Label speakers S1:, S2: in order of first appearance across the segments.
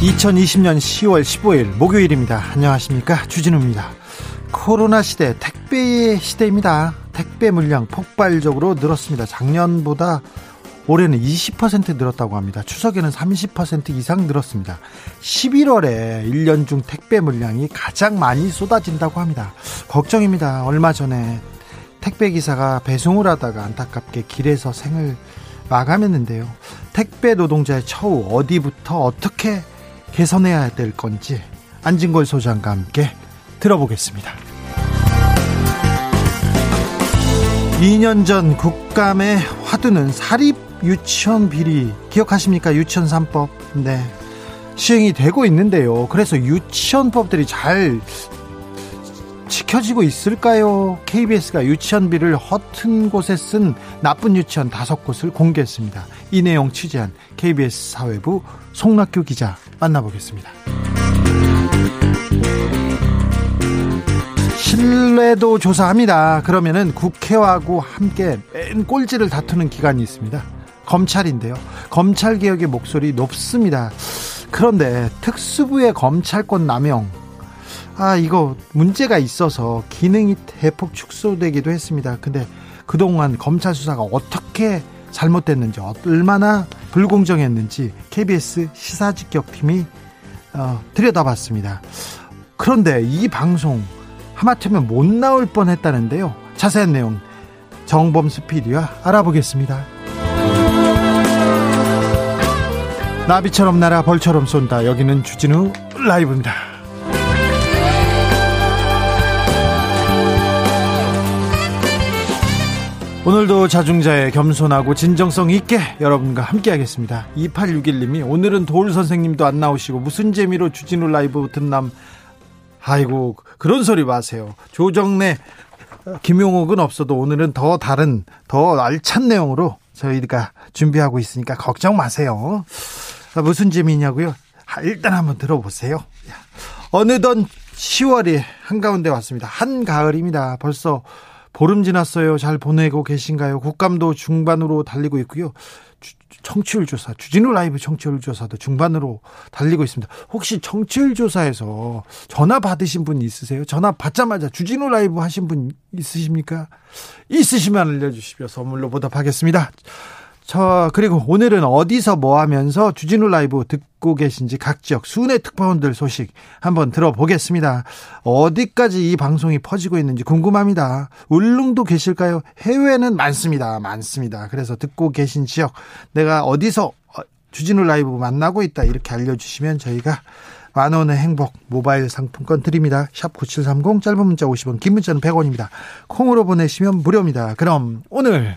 S1: 2020년 10월 15일 목요일입니다. 안녕하십니까. 주진우입니다. 코로나 시대, 택배의 시대입니다. 택배 물량 폭발적으로 늘었습니다. 작년보다 올해는 20% 늘었다고 합니다. 추석에는 30% 이상 늘었습니다. 11월에 1년 중 택배 물량이 가장 많이 쏟아진다고 합니다. 걱정입니다. 얼마 전에 택배 기사가 배송을 하다가 안타깝게 길에서 생을 마감했는데요. 택배 노동자의 처우 어디부터 어떻게 개선해야 될 건지 안진걸 소장과 함께 들어보겠습니다. 2년 전 국감에 화두는 사립 유치원 비리 기억하십니까? 유치원 3법. 네. 시행이 되고 있는데요. 그래서 유치원법들이 잘 지켜지고 있을까요? KBS가 유치원비를 허튼 곳에 쓴 나쁜 유치원 다섯 곳을 공개했습니다. 이 내용 취재한 KBS 사회부 송락규 기자 만나보겠습니다. 신뢰도 조사합니다. 그러면은 국회하고 함께 맨 꼴찌를 다투는 기관이 있습니다. 검찰인데요. 검찰 개혁의 목소리 높습니다. 그런데 특수부의 검찰권 남용 아 이거 문제가 있어서 기능이 대폭 축소되기도 했습니다. 근데 그동안 검찰 수사가 어떻게 잘못됐는지 얼마나 불공정했는지 KBS 시사직격팀이 어, 들여다봤습니다. 그런데 이 방송 하마터면 못 나올 뻔했다는데요. 자세한 내용 정범수 PD와 알아보겠습니다. 나비처럼 날아 벌처럼 쏜다. 여기는 주진우 라이브입니다. 오늘도 자중자의 겸손하고 진정성 있게 여러분과 함께 하겠습니다. 2861님이 오늘은 도울 선생님도 안 나오시고 무슨 재미로 주진우 라이브 듣남 아이고 그런 소리 마세요. 조정래 김용옥은 없어도 오늘은 더 다른 더 알찬 내용으로 저희가 준비하고 있으니까 걱정 마세요. 무슨 재미냐고요? 일단 한번 들어보세요. 어느덧 10월이 한가운데 왔습니다. 한가을입니다. 벌써 보름 지났어요. 잘 보내고 계신가요? 국감도 중반으로 달리고 있고요. 청취율 조사, 주진우 라이브 청취율 조사도 중반으로 달리고 있습니다. 혹시 청취율 조사에서 전화 받으신 분 있으세요? 전화 받자마자 주진우 라이브 하신 분 있으십니까? 있으시면 알려주시면 선물로 보답하겠습니다. 저 그리고 오늘은 어디서 뭐 하면서 주진우 라이브 듣고 계신지 각 지역 순회 특파원들 소식 한번 들어보겠습니다. 어디까지 이 방송이 퍼지고 있는지 궁금합니다. 울릉도 계실까요? 해외는 많습니다. 많습니다. 그래서 듣고 계신 지역 내가 어디서 어, 주진우 라이브 만나고 있다 이렇게 알려주시면 저희가 만 원의 행복 모바일 상품권 드립니다. 샵 9730 짧은 문자 50원 긴 문자는 100원입니다. 콩으로 보내시면 무료입니다. 그럼 오늘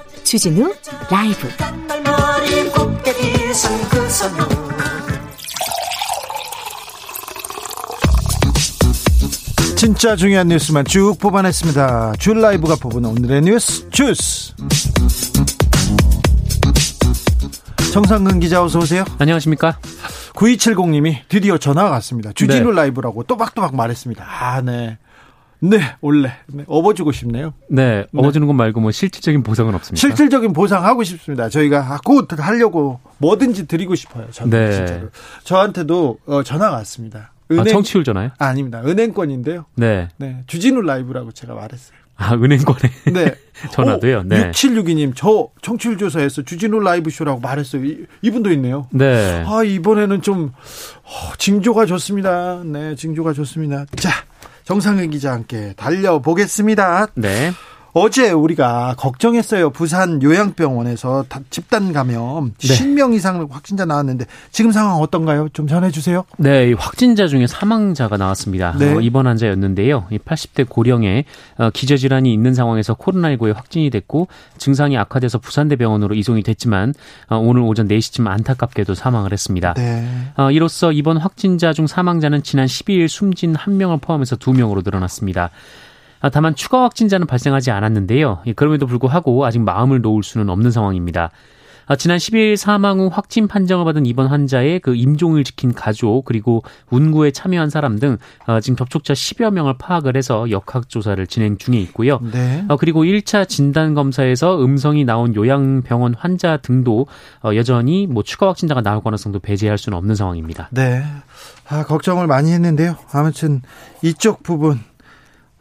S2: 주진우 라이브
S1: 진짜 중요한 뉴스만 쭉 뽑아냈습니다. 줄 라이브가 뽑은 오늘의 뉴스 주스. 정상근 기자 어서 오세요.
S3: 안녕하십니까?
S1: 9270님이 드디어 전화가 왔습니다. 주진우 네. 라이브라고 또박또박 말했습니다. 아, 네. 네, 원래 네, 업어주고 싶네요.
S3: 네, 업어주는 것 말고 뭐 실질적인 보상은 없습니다.
S1: 실질적인 보상 하고 싶습니다. 저희가 곧 하려고 뭐든지 드리고 싶어요. 저는 네. 진짜로. 저한테도 어, 전화가 왔습니다.
S3: 은행, 아, 청취율 전화요?
S1: 아, 닙니다 은행권인데요. 네. 네, 주진우 라이브라고 제가 말했어요.
S3: 아, 은행권에
S1: 네.
S3: 전화도요. 네.
S1: 6762님, 저 청취율 조사에서 주진우 라이브 쇼라고 말했어요. 이, 이분도 있네요.
S3: 네.
S1: 아, 이번에는 좀 어, 징조가 좋습니다. 네, 징조가 좋습니다. 자, 정상근 기자 함께 달려보겠습니다.
S3: 네.
S1: 어제 우리가 걱정했어요. 부산 요양병원에서 집단 감염
S3: 네.
S1: 10명 이상 확진자 나왔는데 지금 상황 어떤가요? 좀 전해주세요.
S3: 네, 이 확진자 중에 사망자가 나왔습니다.
S1: 네.
S3: 어, 입원 환자였는데요. 이 80대 고령에 어, 기저질환이 있는 상황에서 코로나19에 확진이 됐고 증상이 악화돼서 부산대병원으로 이송이 됐지만 어, 오늘 오전 4시쯤 안타깝게도 사망을 했습니다.
S1: 네.
S3: 어, 이로써 이번 확진자 중 사망자는 지난 12일 숨진 1명을 포함해서 2명으로 늘어났습니다. 아, 다만 추가 확진자는 발생하지 않았는데요. 예, 그럼에도 불구하고 아직 마음을 놓을 수는 없는 상황입니다. 아, 지난 12일 사망 후 확진 판정을 받은 입원 환자의 그 임종을 지킨 가족 그리고 운구에 참여한 사람 등 어, 지금 접촉자 10여 명을 파악을 해서 역학 조사를 진행 중에 있고요.
S1: 네.
S3: 어, 그리고 1차 진단 검사에서 음성이 나온 요양병원 환자 등도 어, 여전히 뭐 추가 확진자가 나올 가능성도 배제할 수는 없는 상황입니다.
S1: 네. 아, 걱정을 많이 했는데요. 아무튼 이쪽 부분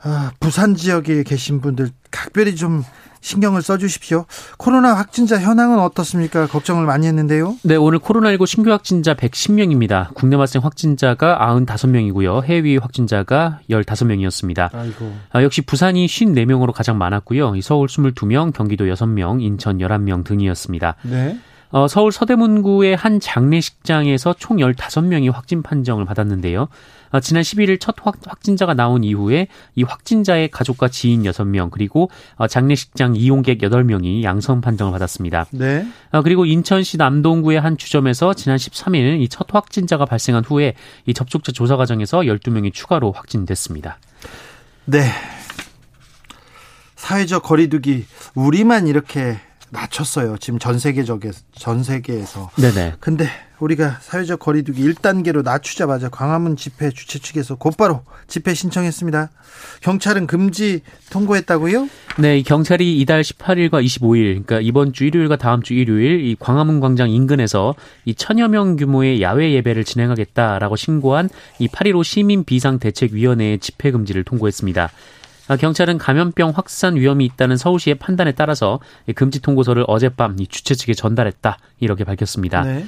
S1: 아, 부산 지역에 계신 분들 각별히 좀 신경을 써주십시오. 코로나 확진자 현황은 어떻습니까? 걱정을 많이 했는데요.
S3: 네, 오늘 코로나19 신규 확진자 110명입니다. 국내 발생 확진자가 95명이고요. 해외 확진자가 15명이었습니다.
S1: 아이고.
S3: 아, 역시 부산이 54명으로 가장 많았고요. 이 서울 22명, 경기도 6명, 인천 11명 등이었습니다.
S1: 네.
S3: 어, 서울 서대문구의 한 장례식장에서 총 15명이 확진 판정을 받았는데요. 어, 지난 11일 첫 확, 확진자가 나온 이후에 이 확진자의 가족과 지인 6명 그리고 어, 장례식장 이용객 8명이 양성 판정을 받았습니다.
S1: 네.
S3: 아, 그리고 인천시 남동구의 한 주점에서 지난 13일 이 첫 확진자가 발생한 후에 이 접촉자 조사 과정에서 12명이 추가로 확진됐습니다.
S1: 네. 사회적 거리두기 우리만 이렇게 낮췄어요. 지금 전 세계적에 전 세계에서.
S3: 네네.
S1: 근데 우리가 사회적 거리두기 1단계로 낮추자마자 광화문 집회 주최 측에서 곧바로 집회 신청했습니다. 경찰은 금지 통보했다고요?
S3: 네, 이 경찰이 이달 18일과 25일, 그러니까 이번 주 일요일과 다음 주 일요일 이 광화문 광장 인근에서 이 천여 명 규모의 야외 예배를 진행하겠다라고 신고한 이 8.15 시민 비상 대책 위원회의 집회 금지를 통보했습니다. 아, 경찰은 감염병 확산 위험이 있다는 서울시의 판단에 따라서 이 금지 통고서를 어젯밤 이 주최 측에 전달했다 이렇게 밝혔습니다.
S1: 네.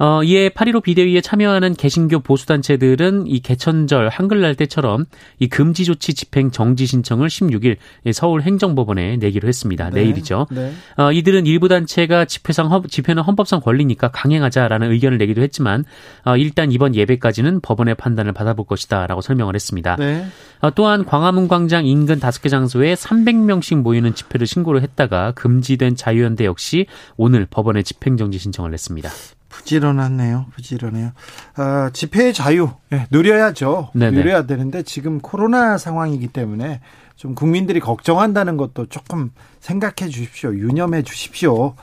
S3: 어, 이에 8.15 비대위에 참여하는 개신교 보수단체들은 이 개천절 한글날 때처럼 이 금지 조치 집행 정지 신청을 16일 서울 행정법원에 내기로 했습니다.
S1: 네.
S3: 내일이죠.
S1: 네.
S3: 어, 이들은 일부 단체가 집회상 헌, 집회는 헌법상 권리니까 강행하자라는 의견을 내기도 했지만 어, 일단 이번 예배까지는 법원의 판단을 받아볼 것이다라고 설명을 했습니다.
S1: 네.
S3: 어, 또한 광화문 광장 인근 다섯 개 장소에 300명씩 모이는 집회를 신고를 했다가 금지된 자유연대 역시 오늘 법원에 집행정지 신청을 냈습니다.
S1: 부지런하네요. 부지런해요. 아, 집회의 자유 네, 누려야죠.
S3: 네네.
S1: 누려야 되는데 지금 코로나 상황이기 때문에 좀 국민들이 걱정한다는 것도 조금 생각해 주십시오. 유념해 주십시오.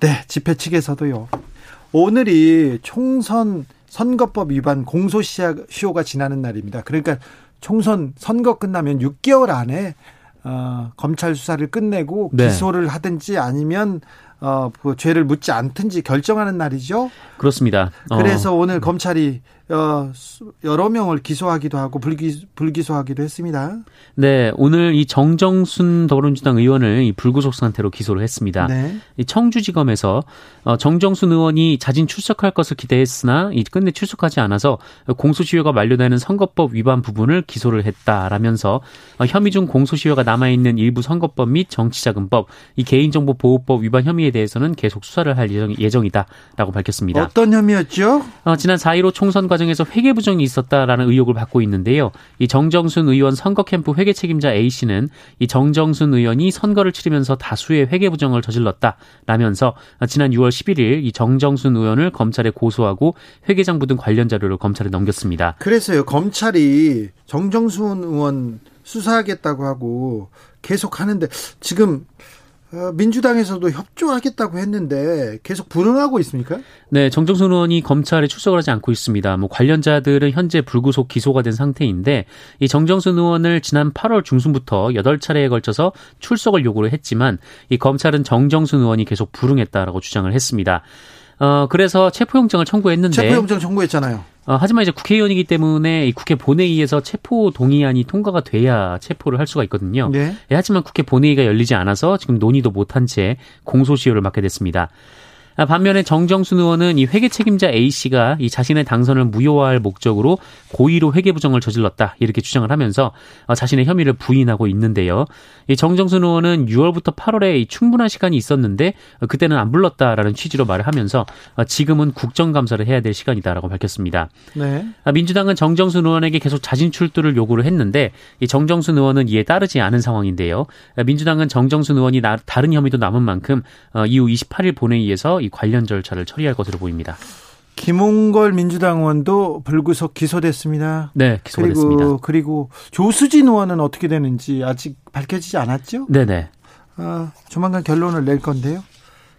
S1: 네, 집회 측에서도요. 오늘이 총선 선거법 위반 공소시효가 지나는 날입니다. 그러니까 총선 선거 끝나면 6개월 안에 어, 검찰 수사를 끝내고
S3: 네.
S1: 기소를 하든지 아니면 어, 그 죄를 묻지 않든지 결정하는 날이죠.
S3: 그렇습니다. 어,
S1: 그래서 오늘 검찰이 어, 수- 여러 명을 기소하기도 하고 불기, 불기소하기도 했습니다.
S3: 네, 오늘 이 정정순 더불어민주당 의원을 이 불구속 상태로 기소를 했습니다.
S1: 네.
S3: 이 청주지검에서 어, 정정순 의원이 자진 출석할 것을 기대했으나 이 끝내 출석하지 않아서 공소시효가 만료되는 선거법 위반 부분을 기소를 했다라면서 어, 혐의 중 공소시효가 남아 있는 일부 선거법 및 정치자금법, 이 개인정보보호법 위반 혐의에 대해서는 계속 수사를 할 예정, 예정이다라고 밝혔습니다.
S1: 어떤 혐의였죠?
S3: 어, 지난 4.15 총선 과 정에서 회계 부정이 있었다라는 의혹을 받고 있는데요. 이 정정순 의원 선거 캠프 회계 책임자 A 씨는 이 정정순 의원이 선거를 치르면서 다수의 회계 부정을 저질렀다라면서 어, 지난 6월 11일 이 정정순 의원을 검찰에 고소하고 회계장부 등 관련 자료를 검찰에 넘겼습니다.
S1: 그래서요, 검찰이 정정순 의원 수사하겠다고 하고 계속 하는데 지금 어, 민주당에서도 협조하겠다고 했는데 계속 불응하고 있습니까?
S3: 네, 정정순 의원이 검찰에 출석을 하지 않고 있습니다. 뭐 관련자들은 현재 불구속 기소가 된 상태인데 이 정정순 의원을 지난 8월 중순부터 8차례에 걸쳐서 출석을 요구를 했지만 이 검찰은 정정순 의원이 계속 불응했다라고 주장을 했습니다. 어, 그래서 체포영장을 청구했는데
S1: 체포영장 청구했잖아요.
S3: 어, 하지만 이제 국회의원이기 때문에 이 국회 본회의에서 체포 동의안이 통과가 돼야 체포를 할 수가 있거든요.
S1: 네.
S3: 예, 하지만 국회 본회의가 열리지 않아서 지금 논의도 못한 채 공소시효를 맞게 됐습니다. 아, 반면에 정정순 의원은 이 회계 책임자 A 씨가 이 자신의 당선을 무효화할 목적으로 고의로 회계 부정을 저질렀다 이렇게 주장을 하면서 어, 자신의 혐의를 부인하고 있는데요. 이 정정순 의원은 6월부터 8월에 충분한 시간이 있었는데 어, 그때는 안 불렀다라는 취지로 말을 하면서 어, 지금은 국정감사를 해야 될 시간이다라고 밝혔습니다.
S1: 네.
S3: 아, 민주당은 정정순 의원에게 계속 자진 출두를 요구를 했는데 이 정정순 의원은 이에 따르지 않은 상황인데요. 아, 민주당은 정정순 의원이 나, 다른 혐의도 남은 만큼 어, 이후 28일 본회의에서 이 관련 절차를 처리할 것으로 보입니다.
S1: 김홍걸 민주당 의원도 불구속 기소됐습니다.
S3: 네, 기소됐습니다.
S1: 그리고 그리고 조수진 의원은 어떻게 되는지 아직 밝혀지지 않았죠?
S3: 네네.
S1: 아, 조만간 결론을 낼 건데요.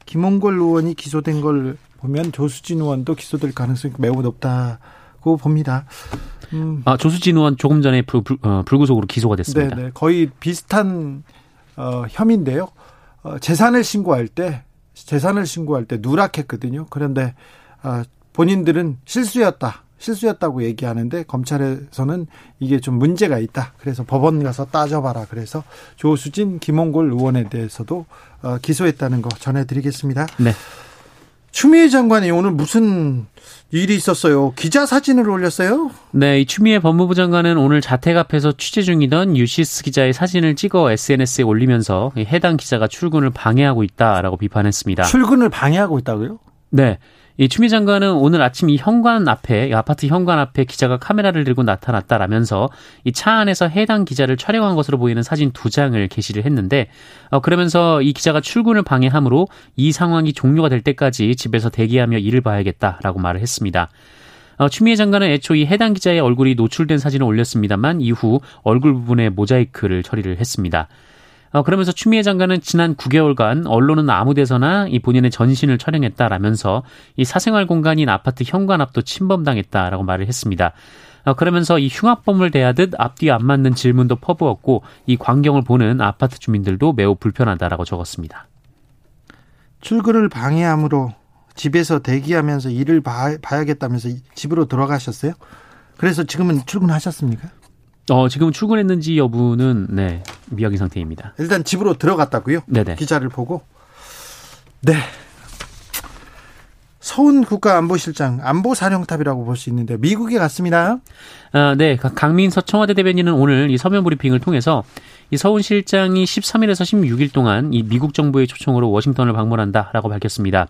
S1: 김홍걸 의원이 기소된 걸 보면 조수진 의원도 기소될 가능성이 매우 높다고 봅니다. 음,
S3: 아, 조수진 의원 조금 전에 불, 불, 어, 불구속으로 기소가 됐습니다.
S1: 네, 네. 거의 비슷한 어, 혐의인데요. 어, 재산을 신고할 때 재산을 신고할 때 누락했거든요. 그런데 어, 본인들은 실수였다. 실수였다고 얘기하는데 검찰에서는 이게 좀 문제가 있다. 그래서 법원 가서 따져봐라. 그래서 조수진, 김홍골 의원에 대해서도 어, 기소했다는 거 전해드리겠습니다.
S3: 네.
S1: 추미애 장관이 오늘 무슨 일이 있었어요? 기자 사진을 올렸어요?
S3: 네, 이 추미애 법무부 장관은 오늘 자택 앞에서 취재 중이던 유시스 기자의 사진을 찍어 SNS에 올리면서 해당 기자가 출근을 방해하고 있다라고 비판했습니다.
S1: 출근을 방해하고 있다고요?
S3: 네. 이 추미 장관은 오늘 아침 이 현관 앞에 이 아파트 현관 앞에 기자가 카메라를 들고 나타났다라면서 이 차 안에서 해당 기자를 촬영한 것으로 보이는 사진 두 장을 게시를 했는데 어 그러면서 이 기자가 출근을 방해함으로 이 상황이 종료가 될 때까지 집에서 대기하며 일을 봐야겠다라고 말을 했습니다. 어, 추미애 장관은 애초 이 해당 기자의 얼굴이 노출된 사진을 올렸습니다만 이후 얼굴 부분에 모자이크를 처리를 했습니다. 어, 그러면서 추미애 장관은 지난 9개월간 언론은 아무 데서나 이 본인의 전신을 촬영했다라면서 이 사생활 공간인 아파트 현관 앞도 침범당했다라고 말을 했습니다. 어, 그러면서 이 흉악범을 대하듯 앞뒤 안 맞는 질문도 퍼부었고 이 광경을 보는 아파트 주민들도 매우 불편하다라고 적었습니다.
S1: 출근을 방해함으로 집에서 대기하면서 일을 봐, 봐야겠다면서 집으로 돌아가셨어요? 그래서 지금은 출근하셨습니까?
S3: 어, 지금 출근했는지 여부는 네, 미확인 상태입니다.
S1: 일단 집으로 들어갔다고요?
S3: 네네.
S1: 기자를 보고. 네. 서훈 국가안보실장 안보사령탑이라고 볼 수 있는데 미국에 갔습니다.
S3: 아, 네. 강민석 청와대 대변인은 오늘 이 서면 브리핑을 통해서 이 서훈 실장이 13일에서 16일 동안 이 미국 정부의 초청으로 워싱턴을 방문한다라고 밝혔습니다.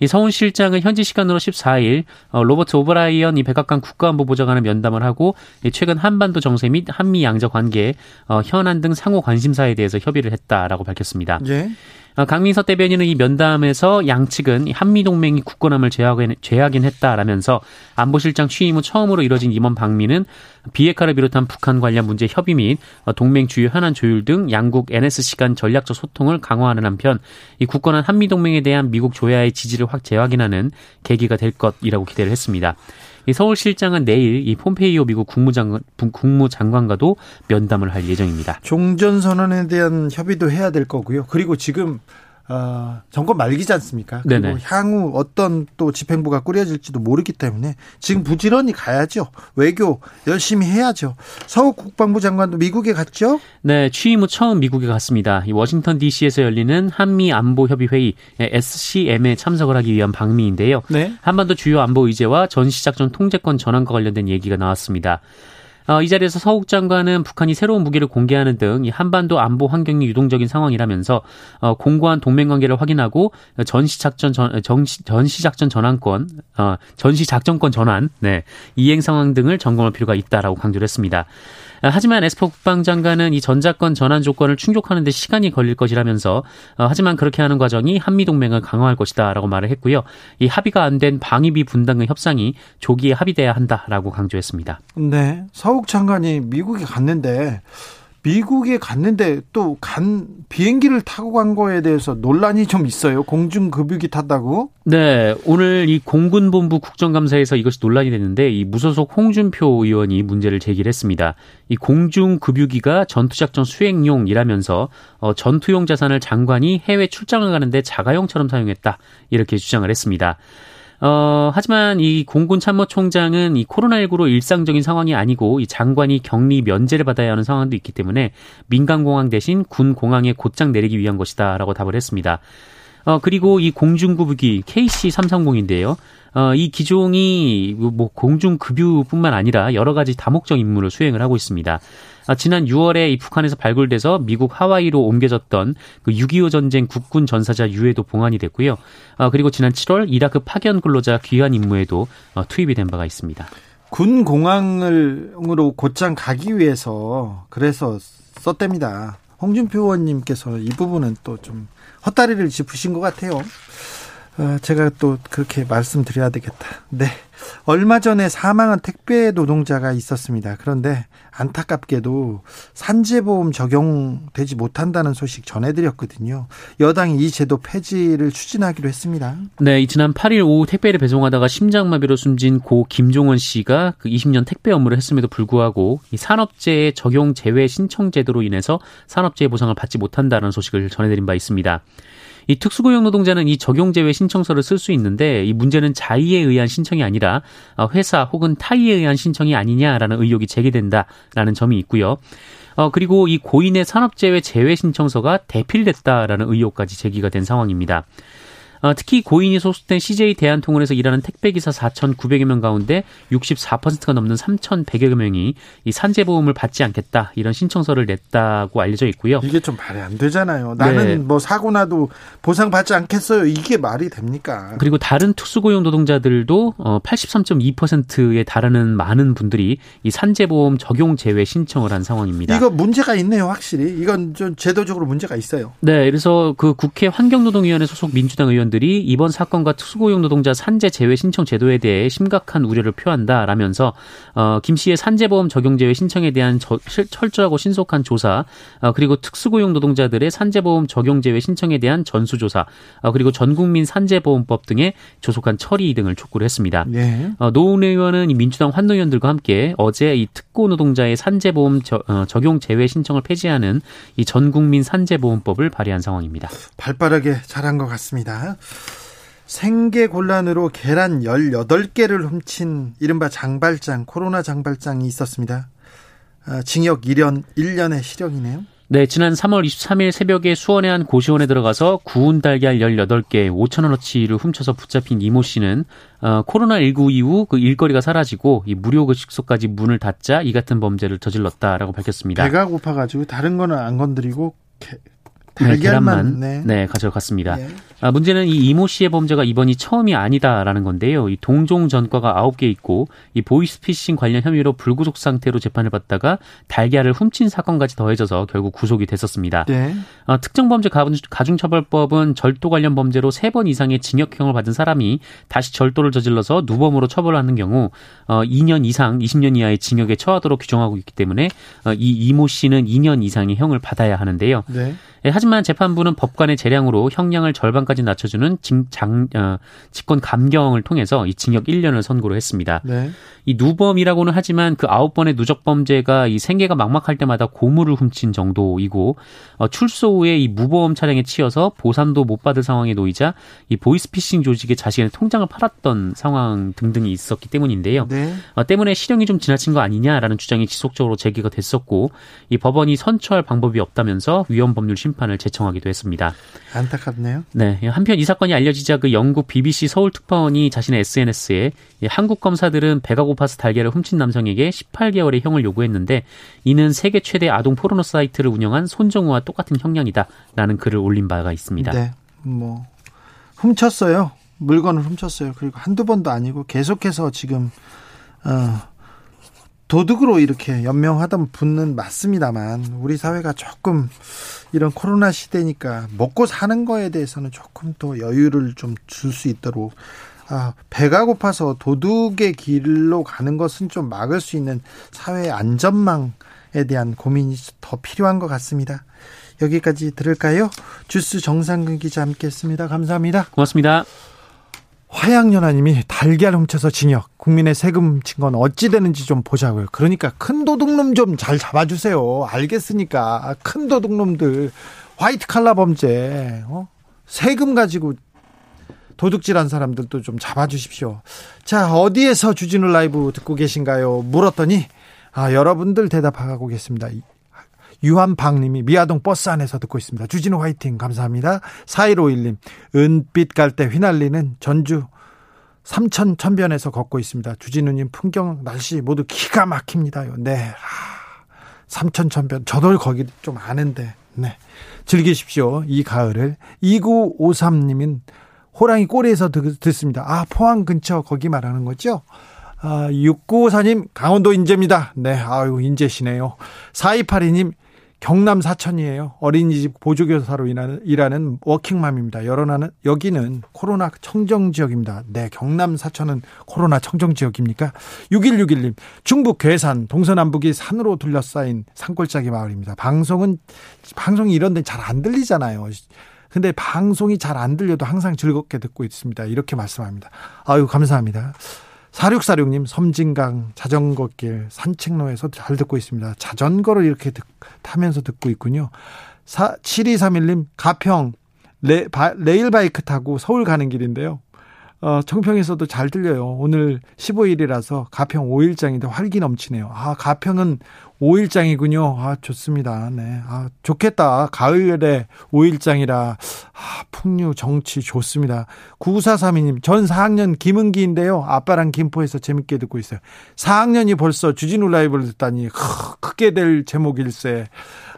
S3: 이 서훈 실장은 현지 시간으로 14일 어, 로버트 오브라이언 이 백악관 국가안보보좌관을 면담을 하고 최근 한반도 정세 및 한미 양자 관계, 어, 현안 등 상호 관심사에 대해서 협의를 했다라고 밝혔습니다.
S1: 예.
S3: 어, 강민서 대변인은 이 면담에서 양측은 한미 동맹이 굳건함을 제하긴, 제하긴 했다라면서 안보실장 취임 후 처음으로 이뤄진 이번 방미는 비핵화를 비롯한 북한 관련 문제 협의 및 어, 동맹 주요 현안 조율 등 양국 NSC 간 전략적 소통을 강화하는 한편 이 굳건한 한미 동맹에 대한 미국 조야의 지지를 확 재확인하는 계기가 될 것이라고 기대를 했습니다. 이 서울실장은 내일 이 폼페이오 미국 국무장관, 국무장관과도 면담을 할 예정입니다.
S1: 종전선언에 대한 협의도 해야 될 거고요. 그리고 지금 어, 정권 말기지 않습니까? 그리고
S3: 네네.
S1: 향후 어떤 또 집행부가 꾸려질지도 모르기 때문에 지금 부지런히 가야죠. 외교 열심히 해야죠. 서욱 국방부 장관도 미국에 갔죠?
S3: 네, 취임 후 처음 미국에 갔습니다. 이 워싱턴 DC에서 열리는 한미 안보 협의 회의 SCM에 참석을 하기 위한 방미인데요.
S1: 네.
S3: 한반도 주요 안보 의제와 전시작전 통제권 전환과 관련된 얘기가 나왔습니다. 어, 이 자리에서 서욱 장관은 북한이 새로운 무기를 공개하는 등 이 한반도 안보 환경이 유동적인 상황이라면서 어, 공고한 동맹 관계를 확인하고 전시작전 전, 정시, 전시작전 전환권, 어, 전시작전권 전환, 네, 이행 상황 등을 점검할 필요가 있다라고 강조를 했습니다. 아, 하지만 에스퍼 국방장관은 이 전자권 전환 조건을 충족하는 데 시간이 걸릴 것이라면서 어, 하지만 그렇게 하는 과정이 한미 동맹을 강화할 것이다라고 말을 했고요. 이 합의가 안 된 방위비 분담금 협상이 조기에 합의돼야 한다라고 강조했습니다.
S1: 네. 서욱 장관이 미국에 갔는데 미국에 갔는데 또 간 비행기를 타고 간 거에 대해서 논란이 좀 있어요. 공중 급유기 탔다고.
S3: 네, 오늘 이 공군본부 국정감사에서 이것이 논란이 됐는데 이 무소속 홍준표 의원이 문제를 제기했습니다. 이 공중 급유기가 전투작전 수행용이라면서 어, 전투용 자산을 장관이 해외 출장을 가는데 자가용처럼 사용했다 이렇게 주장을 했습니다. 어, 하지만 이 공군 참모총장은 이 코로나19로 일상적인 상황이 아니고 이 장관이 격리 면제를 받아야 하는 상황도 있기 때문에 민간 공항 대신 군 공항에 곧장 내리기 위한 것이다라고 답을 했습니다. 어, 그리고 이 공중구부기 KC-330인데요. 어, 이 기종이 뭐 공중급유뿐만 아니라 여러 가지 다목적 임무를 수행을 하고 있습니다. 아, 지난 6월에 이 북한에서 발굴돼서 미국 하와이로 옮겨졌던 그 6.25 전쟁 국군 전사자 유해도 봉환이 됐고요. 아, 그리고 지난 7월 이라크 파견 근로자 귀환 임무에도 어, 투입이 된 바가 있습니다.
S1: 군 공항으로 곧장 가기 위해서 그래서 썼답니다. 홍준표 의원님께서 이 부분은 또 좀 헛다리를 짚으신 것 같아요. 어, 제가 또 그렇게 말씀드려야 되겠다. 네. 얼마 전에 사망한 택배 노동자가 있었습니다. 그런데 안타깝게도 산재보험 적용되지 못한다는 소식 전해드렸거든요. 여당이 이 제도 폐지를 추진하기로 했습니다.
S3: 네, 지난 8일 오후 택배를 배송하다가 심장마비로 숨진 고 김종원 씨가 그 20년 택배 업무를 했음에도 불구하고 이 산업재해 적용 제외 신청 제도로 인해서 산업재해 보상을 받지 못한다는 소식을 전해드린 바 있습니다. 이 특수고용 노동자는 이 적용 제외 신청서를 쓸 수 있는데 이 문제는 자의에 의한 신청이 아니라 어, 회사 혹은 타의에 의한 신청이 아니냐라는 의혹이 제기된다라는 점이 있고요. 어, 그리고 이 고인의 산업재해 제외 신청서가 대필됐다라는 의혹까지 제기가 된 상황입니다. 어, 특히 고인이 소속된 CJ 대한통운에서 일하는 택배기사 4,900여 명 가운데 64%가 넘는 3,100여 명이 이 산재보험을 받지 않겠다 이런 신청서를 냈다고 알려져 있고요.
S1: 이게 좀 말이 안 되잖아요. 나는 네. 뭐 사고 나도 보상 받지 않겠어요. 이게 말이 됩니까?
S3: 그리고 다른 특수고용 노동자들도 어, 83.2%에 달하는 많은 분들이 이 산재보험 적용 제외 신청을 한 상황입니다.
S1: 이거 문제가 있네요, 확실히. 이건 좀 제도적으로 문제가 있어요.
S3: 네, 그래서 그 국회 환경노동위원회 소속 민주당 의원 의원들이 이번 사건과 특수고용 노동자 산재 제외 신청 제도에 대해 심각한 우려를 표한다라면서 어, 김 씨의 산재보험 적용 제외 신청에 대한 저, 철저하고 신속한 조사 어, 그리고 특수고용 노동자들의 산재보험 적용 제외 신청에 대한 전수조사 어, 그리고 전국민 산재보험법 등의 조속한 처리 등을 촉구를 했습니다. 네. 어, 노웅 의원은 민주당 환노위원들과 함께 어제 이 특고 노동자의 산재보험 저, 어, 적용 제외 신청을 폐지하는 이 전국민 산재보험법을 발의한 상황입니다.
S1: 발빠르게 잘한 것 같습니다. 생계 곤란으로 계란 18개를 훔친 이른바 장발장, 코로나 장발장이 있었습니다. 아, 징역 1년, 1년의 실형이네요.
S3: 네, 지난 3월 23일 새벽에 수원의 한 고시원에 들어가서 구운 달걀 18개 5천원어치를 훔쳐서 붙잡힌 이모 씨는 어, 코로나19 이후 그 일거리가 사라지고 이 무료 급식소까지 문을 닫자 이 같은 범죄를 저질렀다라고 밝혔습니다.
S1: 배가 고파가지고 다른 거는 안 건드리고
S3: 네, 계란만 네. 네 가져갔습니다. 네. 아, 문제는 이 이모 씨의 범죄가 이번이 처음이 아니다라는 건데요. 이 동종 전과가 9개 있고 이 보이스피싱 관련 혐의로 불구속 상태로 재판을 받다가 달걀을 훔친 사건까지 더해져서 결국 구속이 됐었습니다. 네. 아, 특정범죄 가중처벌법은 절도 관련 범죄로 3번 이상의 징역형을 받은 사람이 다시 절도를 저질러서 누범으로 처벌하는 경우 어, 2년 이상 20년 이하의 징역에 처하도록 규정하고 있기 때문에 어, 이 이모 씨는 2년 이상의 형을 받아야 하는데요. 네. 예, 하지만 재판부는 법관의 재량으로 형량을 절반 까지 낮춰주는 징, 장, 어, 직권 감경을 통해서 이 징역 1년을 선고를 했습니다. 네. 이 누범이라고는 하지만 그 아홉 번의 누적 범죄가 이 생계가 막막할 때마다 고물을 훔친 정도이고 어, 출소 후에 이 무보험 차량에 치여서 보상도 못 받을 상황에 놓이자 이 보이스피싱 조직에 자신의 통장을 팔았던 상황 등등이 있었기 때문인데요. 네. 어, 때문에 실형이 좀 지나친 거 아니냐라는 주장이 지속적으로 제기가 됐었고 이 법원이 선처할 방법이 없다면서 위헌 법률 심판을 제청하기도 했습니다.
S1: 안타깝네요.
S3: 네. 한편 이 사건이 알려지자 그 영국 BBC 서울 특파원이 자신의 SNS에 한국 검사들은 배가 고파서 달걀을 훔친 남성에게 18개월의 형을 요구했는데 이는 세계 최대 아동 포르노 사이트를 운영한 손정우와 똑같은 형량이다라는 글을 올린 바가 있습니다.
S1: 네. 뭐 훔쳤어요. 물건을 훔쳤어요. 그리고 한두 번도 아니고 계속해서 지금 어 도둑으로 이렇게 연명하던 분은 맞습니다만 우리 사회가 조금 이런 코로나 시대니까 먹고 사는 거에 대해서는 조금 더 여유를 좀 줄 수 있도록 아, 배가 고파서 도둑의 길로 가는 것은 좀 막을 수 있는 사회 안전망에 대한 고민이 더 필요한 것 같습니다. 여기까지 들을까요? 주스 정상근 기자 함께했습니다. 감사합니다.
S3: 고맙습니다.
S1: 화양연화님이 달걀 훔쳐서 징역 국민의 세금 훔친 건 어찌 되는지 좀 보자고요. 그러니까 큰 도둑놈 좀 잘 잡아주세요. 알겠으니까 큰 도둑놈들 화이트 칼라 범죄 어? 세금 가지고 도둑질한 사람들도 좀 잡아주십시오. 자, 어디에서 주진우 라이브 듣고 계신가요? 물었더니, 아, 여러분들 대답하고 계십니다. 유한방님이 미아동 버스 안에서 듣고 있습니다. 주진우 화이팅 감사합니다. 4151님 은빛 갈 때 휘날리는 전주 삼천 천변에서 걷고 있습니다. 주진우님 풍경 날씨 모두 기가 막힙니다요. 네. 아, 삼천 천변 저도 거기 좀 아는데 네. 즐기십시오. 이 가을을 2953님은 호랑이 꼬리에서 듣, 듣습니다. 아 포항 근처 거기 말하는 거죠? 아, 6954님, 강원도 인재입니다. 네, 아유, 인재시네요. 4282님, 경남 사천이에요. 어린이집 보조교사로 일하는, 워킹맘입니다. 여러나는 여기는 코로나 청정 지역입니다. 네, 경남 사천은 코로나 청정 지역입니까? 6161님, 중북 괴산 동서남북이 산으로 둘러싸인 산골짜기 마을입니다. 방송은 방송이 이런 데 잘 안 들리잖아요. 근데 방송이 잘 안 들려도 항상 즐겁게 듣고 있습니다. 이렇게 말씀합니다. 아유, 감사합니다. 4646님, 섬진강 자전거길 산책로에서 잘 듣고 있습니다. 자전거를 이렇게 듣, 타면서 듣고 있군요. 4, 7231님, 가평 레, 바, 레일바이크 타고 서울 가는 길인데요. 어, 청평에서도 잘 들려요. 오늘 15일이라서 가평 5일장인데 활기 넘치네요. 아, 가평은 5일장이군요. 아, 좋습니다. 네. 아, 좋겠다. 가을에 5일장이라, 아, 풍류, 정치 좋습니다. 9432님, 전 4학년 김은기인데요. 아빠랑 김포에서 재밌게 듣고 있어요. 4학년이 벌써 주진우 라이브를 듣다니, 크게 될 제목일세.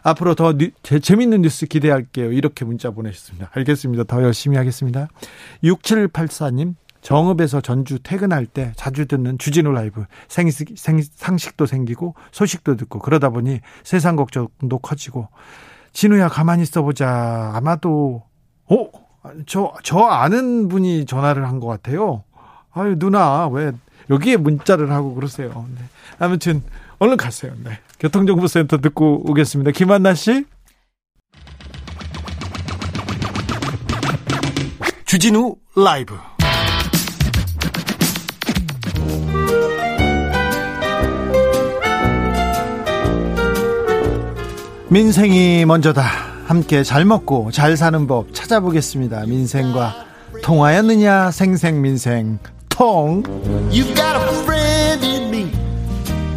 S1: 앞으로 더 뉴, 재밌는 뉴스 기대할게요. 이렇게 문자 보내셨습니다. 알겠습니다. 더 열심히 하겠습니다. 6784님, 정읍에서 전주 퇴근할 때 자주 듣는 주진우 라이브 생식, 생, 상식도 생기고 소식도 듣고 그러다 보니 세상 걱정도 커지고 진우야 가만히 있어보자 아마도 어? 저, 저 아는 분이 전화를 한 것 같아요 아유 누나 왜 여기에 문자를 하고 그러세요 네. 아무튼 얼른 가세요 네. 교통정보센터 듣고 오겠습니다. 김한나 씨. 주진우 라이브. 민생이 먼저다. 함께 잘 먹고 잘 사는 법 찾아보겠습니다. 민생과 통하였느냐 생생민생 통.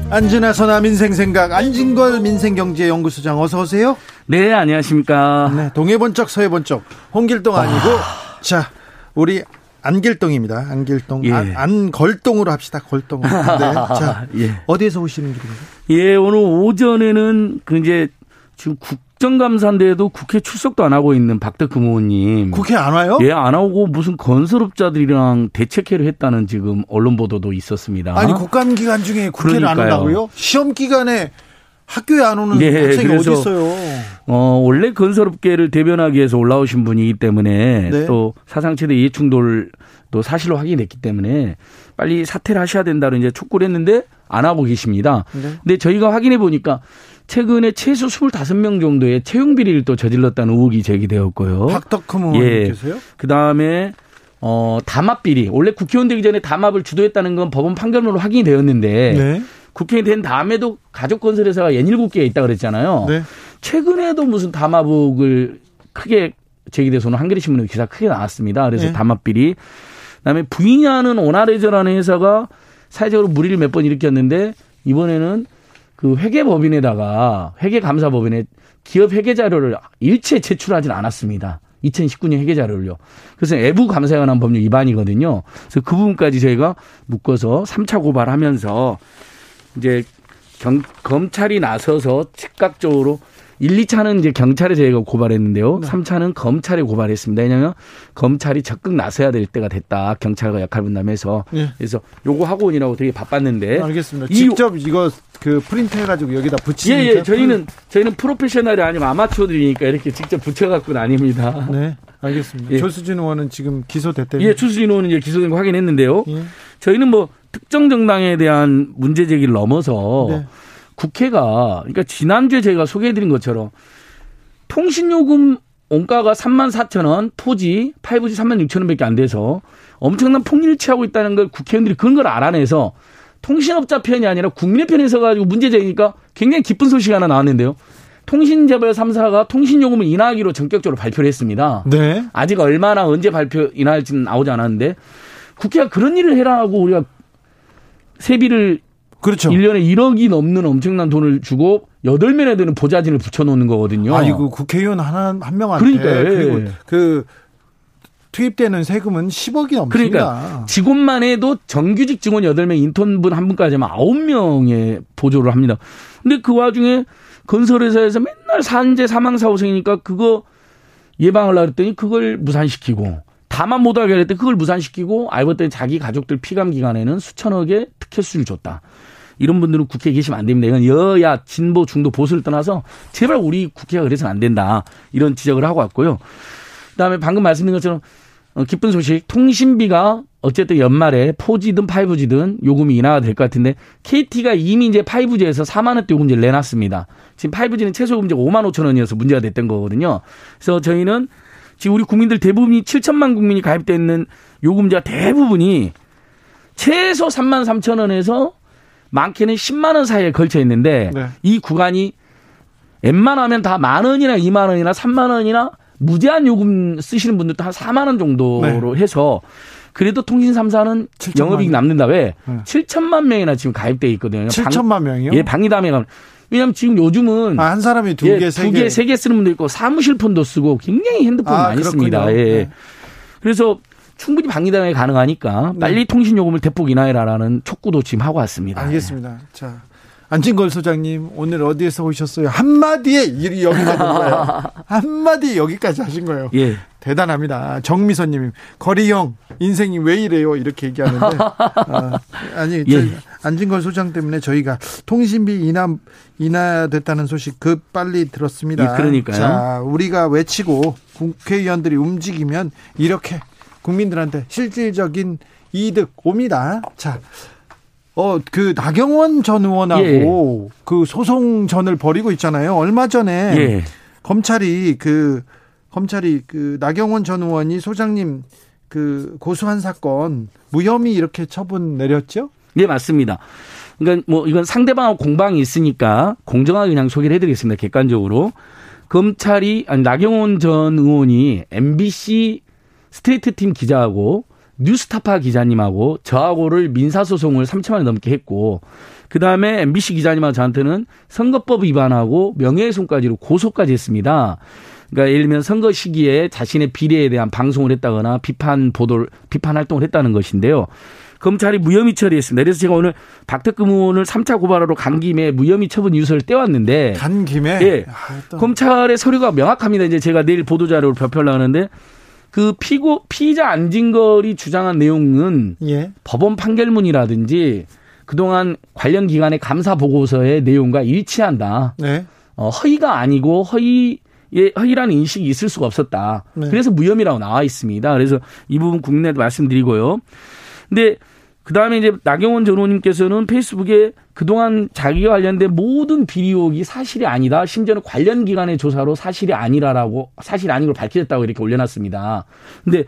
S1: 안진아 선아 민생생각 안진걸 민생경제연구소장 어서 오세요.
S4: 네 안녕하십니까. 네
S1: 동해번쩍 서해번쩍 홍길동 아니고 아... 자 우리 안길동입니다. 안길동 예. 안, 안걸동으로 합시다. 걸동. 네. 자 예. 어디에서 오시는 길입니까?
S4: 예 오늘 오전에는 그 이제 지금 국 국정감사인데도 국회 출석도 안 하고 있는 박덕흠 의원님.
S1: 국회 안 와요?
S4: 예, 안 오고 무슨 건설업자들이랑 대책회를 했다는 지금 언론 보도도 있었습니다.
S1: 아니, 국감 기간 중에 국회를 그러니까요. 안 온다고요? 시험 기간에 학교에 안 오는 예, 학생이 어디 있어요?
S4: 어, 원래 건설업계를 대변하기 위해서 올라오신 분이기 때문에 네. 또 사상체대 이해충돌도 사실로 확인됐기 때문에 빨리 사퇴를 하셔야 된다는 이제 촉구를 했는데 안 하고 계십니다. 네. 근데 저희가 확인해 보니까 최근에 최소 25명 정도의 채용 비리를 또 저질렀다는 의혹이 제기되었고요.
S1: 박덕흠 의원님께서요? 예.
S4: 그다음에 어 담합 비리. 원래 국회의원 되기 전에 담합을 주도했다는 건 법원 판결문으로 확인이 되었는데 네. 국회의원 된 다음에도 가족 건설 회사가 17개가 있다 그랬잖아요. 네. 최근에도 무슨 담합 의혹을 크게 제기돼서는 한겨레 신문에 기사 크게 나왔습니다. 그래서 네. 담합 비리. 그다음에 부인하는 오나레저라는 회사가 사회적으로 무리를 몇 번 일으켰는데 이번에는 그 회계법인에다가 회계감사법인에 기업 회계 자료를 일체 제출하진 않았습니다. 2019년 회계 자료를요. 그래서 외부 감사에 관한 법률 위반이거든요. 그래서 그 부분까지 저희가 묶어서 3차 고발하면서 이제 경, 검찰이 나서서 즉각적으로 1, 2차는 이제 경찰에 저희가 고발했는데요. 네. 3차는 검찰에 고발했습니다. 왜냐하면 검찰이 적극 나서야 될 때가 됐다. 경찰과 역할 분담해서. 네. 그래서 요거 하고온이라고 되게 바빴는데.
S1: 알겠습니다. 직접 이거 그 프린트 해가지고 여기다 붙이는.
S4: 예, 예. 저희는 저희는 프로페셔널이 아니고 아마추어들이니까 이렇게 직접 붙여갖고는 아닙니다.
S1: 네. 알겠습니다. 예. 조수진 의원은 지금 기소됐대요.
S4: 예, 조수진 의원은 이제 기소된 거 확인했는데요. 예. 저희는 뭐 특정 정당에 대한 문제 제기를 넘어서. 네. 국회가 그러니까 지난주에 제가 소개해드린 것처럼 통신요금 원가가 3만 4천 원, 토지 5G 3만 6천 원밖에 안 돼서 엄청난 폭일치하고 있다는 걸 국회의원들이 그런 걸 알아내서 통신업자 편이 아니라 국민의 편에 서 가지고 문제 제기니까 굉장히 기쁜 소식 하나 나왔는데요. 통신재벌 3사가 통신요금을 인하하기로 전격적으로 발표를 했습니다. 네. 아직 얼마나 언제 발표 인하할지는 나오지 않았는데 국회가 그런 일을 해라고 우리가 세비를 그렇죠. 1년에 1억이 넘는 엄청난 돈을 주고 8명에 되는 보좌진을 붙여놓는 거거든요.
S1: 아, 이거 국회의원 하나, 한 명한테. 그러니까. 그리고 그 투입되는 세금은 10억이 넘습니다. 그러니까
S4: 직원만 해도 정규직 직원 8명, 인턴분 한 분까지 하면 9명의 보조를 합니다. 근데 그 와중에 건설회사에서 맨날 산재 사망 사고생이니까 그거 예방을 하랬더니 그걸 무산시키고 다만 못하게 했더니 그걸 무산시키고 알고 봤더니 자기 가족들 피감 기간에는 수천억의 특혜수를 줬다. 이런 분들은 국회에 계시면 안 됩니다. 이건 여야 진보 중도 보수를 떠나서 제발 우리 국회가 그래서는 안 된다. 이런 지적을 하고 왔고요. 그다음에 방금 말씀드린 것처럼 어, 기쁜 소식 통신비가 어쨌든 연말에 4G든 5G든 요금이 인하가 될 것 같은데 KT가 이미 이제 5G에서 4만 원대 요금제를 내놨습니다. 지금 5G는 최소 요금제가 5만 5천 원이어서 문제가 됐던 거거든요. 그래서 저희는 지금 우리 국민들 대부분이 7천만 국민이 가입돼 있는 요금제가 대부분이 최소 3만 3천 원에서 많게는 10만 원 사이에 걸쳐 있는데 네. 이 구간이 웬만하면 다 만 원이나 2만 원이나 3만 원이나 무제한 요금 쓰시는 분들도 한 4만 원 정도로 네. 해서 그래도 통신 3사는 영업이익 남는다 왜? 네. 7천만 명이나 지금 가입돼 있거든요.
S1: 7천만 명이요?
S4: 예, 방위담에 가면 왜냐면 지금 요즘은
S1: 아, 한 사람이 두 개,
S4: 예, 세 개, 세 개 쓰는 분도 있고 사무실 폰도 쓰고 굉장히 핸드폰 아, 많이 그렇군요. 씁니다. 예. 네. 그래서 충분히 방위담에 가능하니까 네. 빨리 통신 요금을 대폭 인하해라라는 촉구도 지금 하고 왔습니다.
S1: 알겠습니다. 자. 안진걸 소장님 오늘 어디에서 오셨어요? 한마디에 일이 여기 가는 거예요. 한마디 여기까지 하신 거예요. 예. 대단합니다. 정미선 님 거리형 인생이 왜 이래요? 이렇게 얘기하는데 아, 니 예. 안진걸 소장 때문에 저희가 통신비 인하 인하됐다는 소식 급 빨리 들었습니다.
S4: 예, 그러니까요.
S1: 자 우리가 외치고 국회의원들이 움직이면 이렇게 국민들한테 실질적인 이득 옵니다. 자. 어, 그 나경원 전 의원하고 예. 그 소송전을 벌이고 있잖아요. 얼마 전에 예. 검찰이 그 검찰이 그 나경원 전 의원이 소장님 그 고소한 사건 무혐의 이렇게 처분 내렸죠?
S4: 네, 맞습니다. 그러니까 뭐 이건 상대방하고 공방이 있으니까 공정하게 그냥 소개를 해드리겠습니다. 객관적으로 검찰이 아니 나경원 전 의원이 MBC 스트레이트 팀 기자하고 뉴스타파 기자님하고 저하고를 민사소송을 3천만 원 넘게 했고 그 다음에 MBC 기자님하고 저한테는 선거법 위반하고 명예훼손까지로 고소까지 했습니다. 그러니까 예를 들면 선거 시기에 자신의 비례에 대한 방송을 했다거나 비판 보도를 비판 활동을 했다는 것인데요. 검찰이 무혐의 처리했습니다. 그래서 제가 오늘 박덕흠 의원을 3차 고발하러 간 김에 무혐의 처분 이유서를 떼왔는데
S1: 간 김에
S4: 예. 아, 검찰의 서류가 명확합니다. 이제 제가 내일 보도 자료를 발표를 하는데 그 피고 피의자 안진걸이 주장한 내용은 예. 법원 판결문이라든지 그동안 관련 기관의 감사 보고서의 내용과 일치한다. 네. 어, 허위가 아니고 허위 예, 허위라는 인식이 있을 수가 없었다. 네. 그래서 무혐의라고 나와 있습니다. 그래서 이 부분 국내도 말씀드리고요. 근데 그 다음에 이제 나경원 전 의원님께서는 페이스북에 그동안 자기와 관련된 모든 비리혹이 사실이 아니다. 심지어는 관련 기관의 조사로 사실이 아니라라고 사실 아닌 걸 밝혀졌다고 이렇게 올려놨습니다. 근데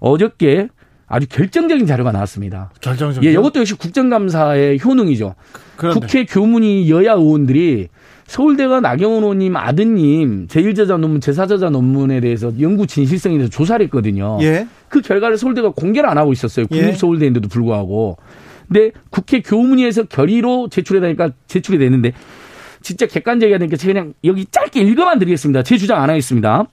S4: 어저께 아주 결정적인 자료가 나왔습니다.
S1: 결정적. 예,
S4: 이것도 역시 국정감사의 효능이죠. 그런데. 국회 교문위 여야 의원들이 서울대가 나경원 의원님 아드님 제1저자 논문, 제4저자 논문에 대해서 연구 진실성에 대해서 조사를 했거든요. 예. 그 결과를 서울대가 공개를 안 하고 있었어요. 예. 국립서울대인데도 불구하고. 근데 국회 교문위에서 결의로 제출해다니까 제출이 됐는데 진짜 객관적이어야 되니까 제가 그냥 여기 짧게 읽어만 드리겠습니다. 제 주장 안 하겠습니다.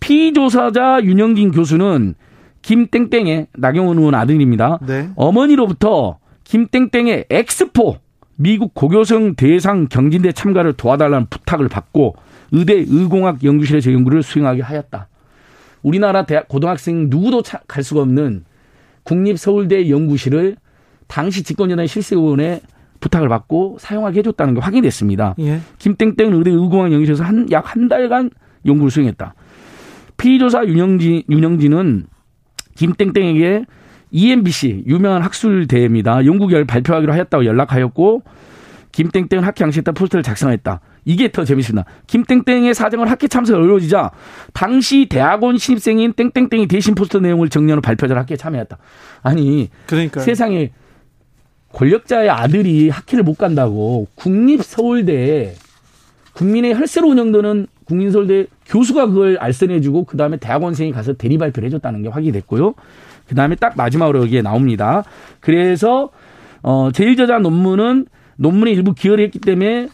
S4: 피조사자 윤영진 교수는 김땡땡의 나경원 의원 아들입니다. 네. 어머니로부터 김땡땡의 엑스포 미국 고교생 대상 경진대 참가를 도와달라는 부탁을 받고 의대 의공학 연구실에서 연구를 수행하게 하였다. 우리나라 대학 고등학생 누구도 갈 수가 없는 국립 서울대 연구실을 당시 집권여당 실세의원의 부탁을 받고 사용하게 해줬다는 게 확인됐습니다. 예. 김땡땡 의대 의공학 연구실에서 한 약 한 달간 연구를 수행했다. 피조사 윤영진 윤영진은 김땡땡에게 EMBC 유명한 학술 대회입니다. 연구결 발표하기로 하였다고 연락하였고 김땡땡 학회 양식단 포스터를 작성했다. 이게 더 재밌습니다. 김땡땡의 사정을 학회 참석이 어려워지자 당시 대학원 신입생인 땡땡땡이 대신 포스터 내용을 정리하는 발표자를 학회에 참여했다. 아니 그러니까 세상에 권력자의 아들이 학회를 못 간다고 국립 서울대에 국민의 혈세로 운영되는 국민서울대 교수가 그걸 알선해주고 그 다음에 대학원생이 가서 대리 발표를 해줬다는 게 확인이 됐고요. 그 다음에 딱 마지막으로 여기에 나옵니다. 그래서 어 제일저자 논문은 논문의 일부 기여를 했기 때문에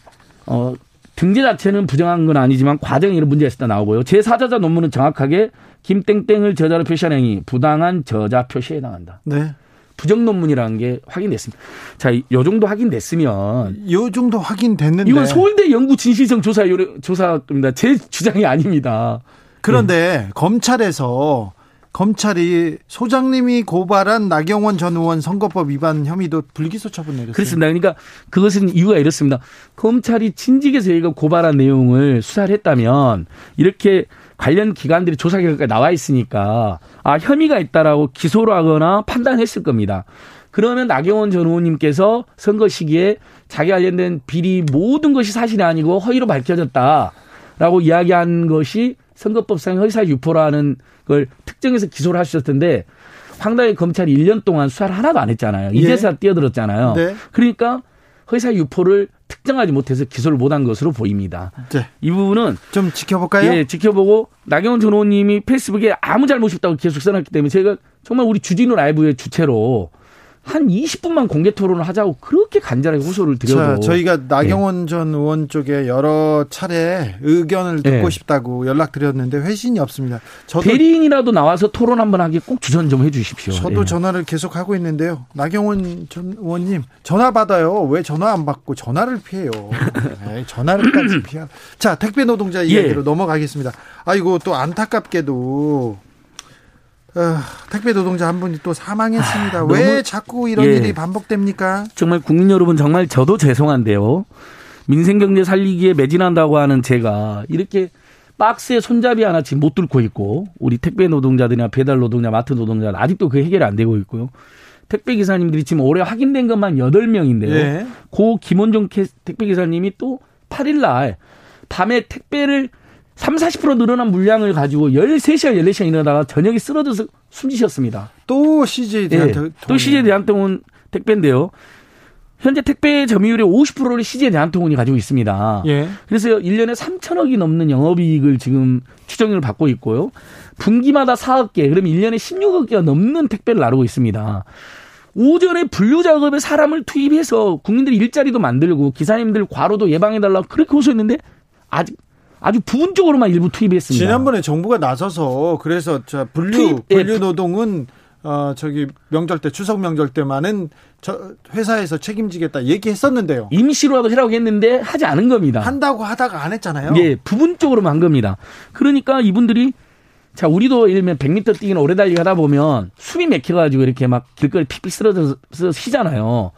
S4: 어 등재 자체는 부정한 건 아니지만 과정에 이런 문제가 있었다 나오고요. 제4저자 논문은 정확하게 김땡땡을 저자로 표시한 행위 부당한 저자 표시에 해당한다. 네. 부정 논문이라는 게 확인됐습니다. 자, 요 정도 확인됐으면
S1: 요 정도 확인됐는데
S4: 이건 서울대 연구 진실성 조사 조사입니다. 제 주장이 아닙니다.
S1: 그런데 네. 검찰에서 검찰이 소장님이 고발한 나경원 전 의원 선거법 위반 혐의도 불기소 처분 내렸어요.
S4: 그렇습니다. 그러니까 그것은 이유가 이렇습니다. 검찰이 진직에서 저희가 고발한 내용을 수사를 했다면 이렇게 관련 기관들이 조사 결과가 나와 있으니까 아 혐의가 있다라고 기소를 하거나 판단했을 겁니다. 그러면 나경원 전 의원님께서 선거 시기에 자기 관련된 비리 모든 것이 사실이 아니고 허위로 밝혀졌다라고 이야기한 것이 선거법상 허위사 유포라는 걸 특정해서 기소를 하셨을 텐데 황당히 검찰이 1년 동안 수사를 하나도 안 했잖아요. 이제서 예. 뛰어들었잖아요. 네. 그러니까 허위사 유포를 특정하지 못해서 기소를 못한 것으로 보입니다. 네. 이 부분은
S1: 좀 지켜볼까요?
S4: 예, 지켜보고 나경원 전 의원님이 페이스북에 아무 잘못이 없다고 계속 써놨기 때문에 제가 정말 우리 주진우 라이브의 주체로 한 20분만 공개 토론을 하자고 그렇게 간절하게 호소를 드려도
S1: 자, 저희가 나경원 네. 전 의원 쪽에 여러 차례 의견을 듣고 네. 싶다고 연락드렸는데 회신이 없습니다.
S4: 저도 대리인이라도 나와서 토론 한번 하기 꼭 주전 좀 해주십시오.
S1: 저도 네. 전화를 계속 하고 있는데요. 나경원 전 의원님 전화 받아요. 왜 전화 안 받고 전화를 피해요? 네, 전화를까지 피하. 자 택배 노동자 이야기로 예. 넘어가겠습니다. 아이고 또 안타깝게도 어, 택배 노동자 한 분이 또 사망했습니다. 아, 왜 자꾸 이런 예. 일이 반복됩니까?
S4: 정말 국민 여러분 정말 저도 죄송한데요. 민생 경제 살리기에 매진한다고 하는 제가 이렇게 박스에 손잡이 하나씩 못 뚫고 있고 우리 택배 노동자들이나 배달 노동자, 마트 노동자 아직도 그 해결이 안 되고 있고요. 택배 기사님들이 지금 올해 확인된 것만 8명인데요. 예. 고 김원종 택배 기사님이 또 8일 날 밤에 택배를 3, 40% 늘어난 물량을 가지고 13시간, 14시간 일어나다가 저녁에 쓰러져서 숨지셨습니다.
S1: 또 CJ 대한통 네,
S4: 또 CJ 대한통운 택배인데요. 현재 택배 점유율의 50%를 CJ 대한통운이 가지고 있습니다. 예. 그래서 1년에 3천억이 넘는 영업이익을 지금 추정을 받고 있고요. 분기마다 4억 개, 그러면 1년에 16억 개가 넘는 택배를 나르고 있습니다. 오전에 분류 작업에 사람을 투입해서 국민들이 일자리도 만들고 기사님들 과로도 예방해달라고 그렇게 호소했는데 아직 아주 부분적으로만 일부 투입했습니다.
S1: 지난번에 정부가 나서서 그래서 자 분류 투입, 예. 분류 노동은 어 저기 명절 때 추석 명절 때만은 저 회사에서 책임지겠다 얘기했었는데요.
S4: 임시로라도 해라고 했는데 하지 않은 겁니다.
S1: 한다고 하다가 안 했잖아요.
S4: 예, 부분적으로만 한 겁니다. 그러니까 이분들이 자 우리도 예를 들면 100m 뛰기는 오래 달리기 하다 보면 숨이 막혀가지고 이렇게 막 길거리 픽픽 쓰러져서 쉬잖아요.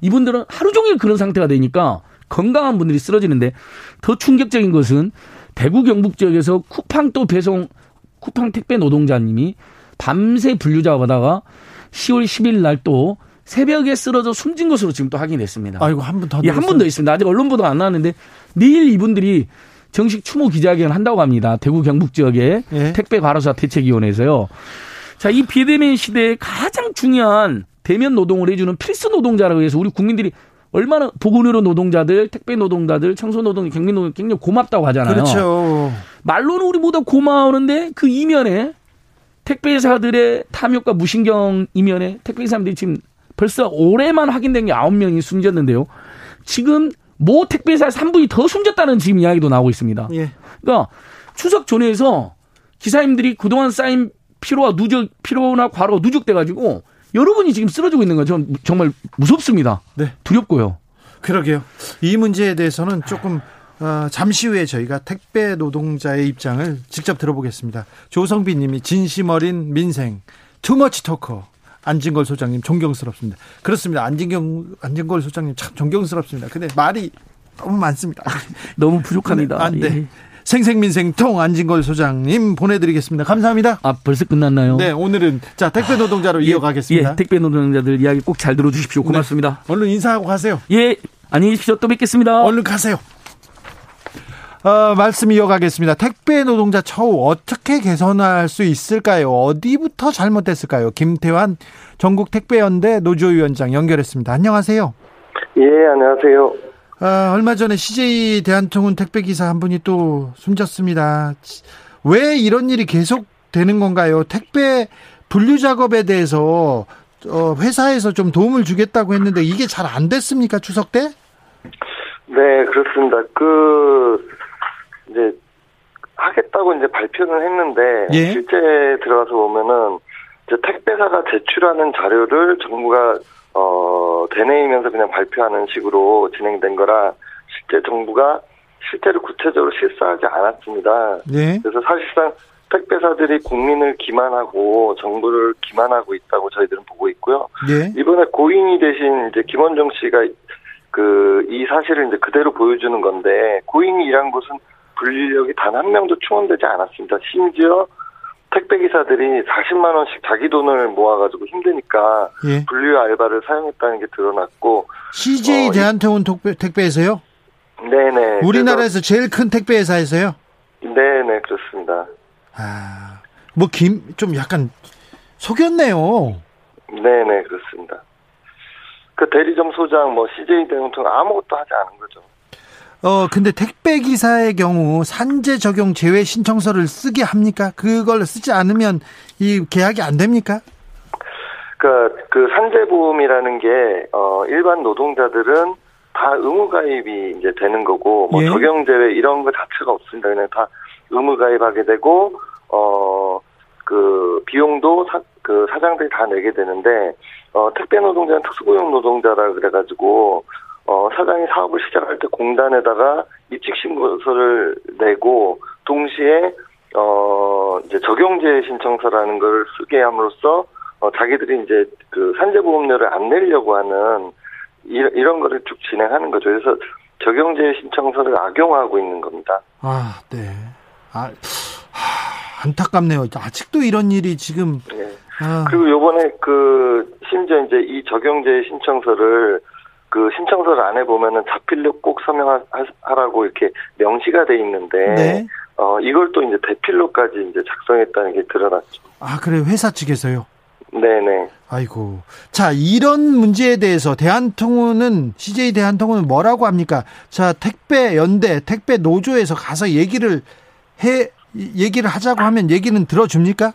S4: 이분들은 하루 종일 그런 상태가 되니까 건강한 분들이 쓰러지는데 더 충격적인 것은 대구 경북 지역에서 쿠팡 또 배송 쿠팡 택배 노동자님이 밤새 분류 작업하다가 10월 10일 날 또 새벽에 쓰러져 숨진 것으로 지금 또 확인됐습니다.
S1: 아이고 한 분 더.
S4: 예, 한분 더 있습니다. 아직 언론 보도가 안 나왔는데 내일 이분들이 정식 추모 기자회견을 한다고 합니다. 대구 경북 지역의 예. 택배 과로사 대책위원회에서요. 자, 이 비대면 시대에 가장 중요한 대면 노동을 해주는 필수 노동자라고 해서 우리 국민들이 얼마나 보건의료 노동자들, 택배 노동자들, 청소 노동, 경비 노동 굉장히 고맙다고 하잖아요.
S1: 그렇죠.
S4: 말로는 우리보다 고마우는데 그 이면에 택배사들의 탐욕과 무신경 이면에 택배사람들이 지금 벌써 올해만 확인된 게 9명이 숨졌는데요. 지금 모 택배사 3분이 더 숨졌다는 지금 이야기도 나오고 있습니다. 예. 그러니까 추석 전에서 기사님들이 그동안 쌓인 피로와 누적, 피로나 과로가 누적돼 가지고 여러분이 지금 쓰러지고 있는 건전 정말 무섭습니다. 네. 두렵고요.
S1: 그러게요. 이 문제에 대해서는 조금 어, 잠시 후에 저희가 택배 노동자의 입장을 직접 들어보겠습니다. 조성비 님이 진심 어린 민생, 투머치 토커. 안진걸 소장님 존경스럽습니다. 그렇습니다. 안진경 안진걸 소장님 참 존경스럽습니다. 근데 말이 너무 많습니다.
S4: 너무 부족합니다.
S1: 안 돼. 예. 생생민생통 안진걸 소장님 보내드리겠습니다. 감사합니다.
S4: 아 벌써 끝났나요?
S1: 네 오늘은 자 택배 노동자로 아, 이어가겠습니다.
S4: 예, 택배 노동자들 이야기 꼭 잘 들어주십시오. 네. 고맙습니다.
S1: 네, 얼른 인사하고 가세요.
S4: 예 안녕히 계십시오. 또 뵙겠습니다.
S1: 얼른 가세요. 어, 말씀 이어가겠습니다. 택배 노동자 처우 어떻게 개선할 수 있을까요? 어디부터 잘못됐을까요? 김태환 전국 택배연대 노조위원장 연결했습니다. 안녕하세요.
S5: 예, 안녕하세요.
S1: 아, 얼마 전에 CJ 대한통운 택배 기사 한 분이 또 숨졌습니다. 왜 이런 일이 계속 되는 건가요? 택배 분류 작업에 대해서 어, 회사에서 좀 도움을 주겠다고 했는데 이게 잘 안 됐습니까 추석 때?
S5: 네 그렇습니다. 그 이제 하겠다고 이제 발표는 했는데 예? 실제 들어가서 보면은 이제 택배사가 제출하는 자료를 정부가 어 되뇌이면서 그냥 발표하는 식으로 진행된 거라 실제 정부가 실제로 구체적으로 실사하지 않았습니다. 예? 그래서 사실상 택배사들이 국민을 기만하고 정부를 기만하고 있다고 저희들은 보고 있고요. 예? 이번에 고인이 대신 이제 김원정 씨가 그 이 사실을 이제 그대로 보여주는 건데 고인이 일한 곳은 분리력이 단 한 명도 충원되지 않았습니다. 심지어 택배 기사들이 40만 원씩 자기 돈을 모아가지고 힘드니까 예. 분류 알바를 사용했다는 게 드러났고
S1: CJ 어, 대한통운 택배, 택배에서요?
S5: 네네.
S1: 우리나라에서 제일 큰 택배 회사에서요?
S5: 네네 그렇습니다.
S1: 아, 뭐 김 좀 약간 속였네요.
S5: 네네 그렇습니다. 그 대리점 소장 뭐 CJ 대한통운 아무것도 하지 않은 거죠.
S1: 어, 근데 택배 기사의 경우 산재 적용 제외 신청서를 쓰게 합니까? 그걸 쓰지 않으면 이 계약이 안 됩니까?
S5: 그, 그 산재 보험이라는 게, 어, 일반 노동자들은 다 의무 가입이 이제 되는 거고, 뭐 예. 적용 제외 이런 거 자체가 없습니다. 그냥 다 의무 가입하게 되고, 어, 그 비용도 사, 그 사장들이 다 내게 되는데, 어, 택배 노동자는 특수고용 노동자라 그래가지고, 어, 사장이 사업을 시작할 때 공단에다가 입직 신고서를 내고 동시에 어 이제 적용제 신청서라는 걸 쓰게 함으로써 어 자기들이 이제 그 산재보험료를 안 내려고 하는 이, 이런 거를 쭉 진행하는 거죠. 그래서 적용제 신청서를 악용하고 있는 겁니다.
S1: 아, 네. 아, 하, 안타깝네요. 아직도 이런 일이 지금. 네.
S5: 아. 그리고 요번에 그 심지어 이제 이 적용제 신청서를 그 신청서를 안에 보면은 자필로 꼭 서명하라고 이렇게 명시가 돼 있는데 네. 어 이걸 또 이제 대필로까지 이제 작성했다는 게 드러났죠.
S1: 아 그래 회사 측에서요?
S5: 네네.
S1: 아이고 자 이런 문제에 대해서 대한통운은 CJ 대한통운은 뭐라고 합니까? 자 택배 연대 택배 노조에서 가서 얘기를 해 얘기를 하자고 하면 얘기는 들어줍니까?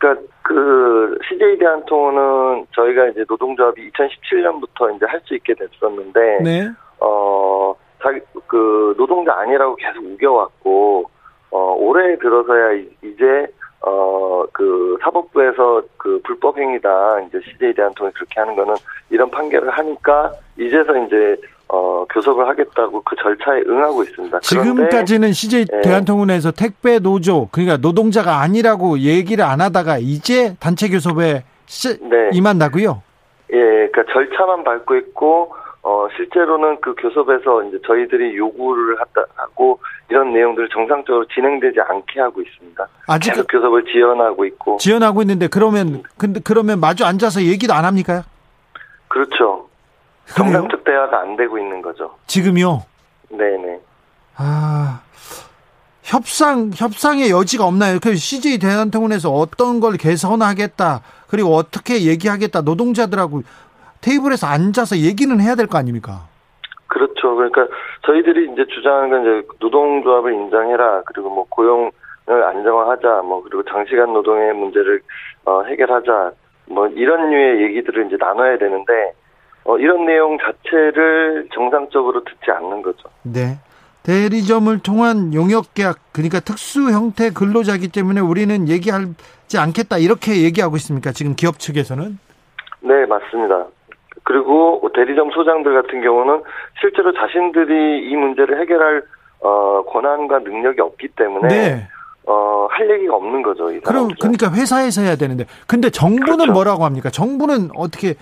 S5: 그러니까 그 CJ 대한통운은 저희가 이제 노동조합이 2017년부터 이제 할 수 있게 됐었는데 네. 어 자기 그 노동자 아니라고 계속 우겨왔고 어 올해 들어서야 이제 어 그 사법부에서 그 불법 행위다 이제 CJ 대한통운이 그렇게 하는 거는 이런 판결을 하니까 이제서 이제 어, 교섭을 하겠다고 그 절차에 응하고 있습니다.
S1: 지금까지는 CJ 예. 대한통운에서 택배 노조 그러니까 노동자가 아니라고 얘기를 안 하다가 이제 단체 교섭에 시, 네. 임한다고요?
S5: 예, 그러니까 절차만 밟고 있고 어, 실제로는 그 교섭에서 이제 저희들이 요구를 하고 이런 내용들을 정상적으로 진행되지 않게 하고 있습니다. 아직 계속 교섭을 지연하고 있고.
S1: 지연하고 있는데 그러면 근데 그러면 마주 앉아서 얘기도 안 합니까?
S5: 그렇죠. 정상적 대화가 안 되고 있는 거죠.
S1: 지금요?
S5: 네네.
S1: 아, 협상, 협상의 여지가 없나요? 그 CJ 대한통운에서 어떤 걸 개선하겠다, 그리고 어떻게 얘기하겠다, 노동자들하고 테이블에서 앉아서 얘기는 해야 될 거 아닙니까?
S5: 그렇죠. 그러니까 저희들이 이제 주장하는 건 이제 노동조합을 인정해라, 그리고 뭐 고용을 안정화하자, 뭐 그리고 장시간 노동의 문제를 어, 해결하자, 뭐 이런 류의 얘기들을 이제 나눠야 되는데 어, 이런 내용 자체를 정상적으로 듣지 않는 거죠.
S1: 네. 대리점을 통한 용역 계약 그러니까 특수 형태 근로자기 때문에 우리는 얘기하지 않겠다 이렇게 얘기하고 있습니까? 지금 기업 측에서는?
S5: 네, 맞습니다. 그리고 대리점 소장들 같은 경우는 실제로 자신들이 이 문제를 해결할 어, 권한과 능력이 없기 때문에 네. 어, 할 얘기가 없는 거죠.
S1: 그럼 그러니까 회사에서 해야 되는데 근데 정부는 그렇죠. 뭐라고 합니까? 정부는 어떻게 어,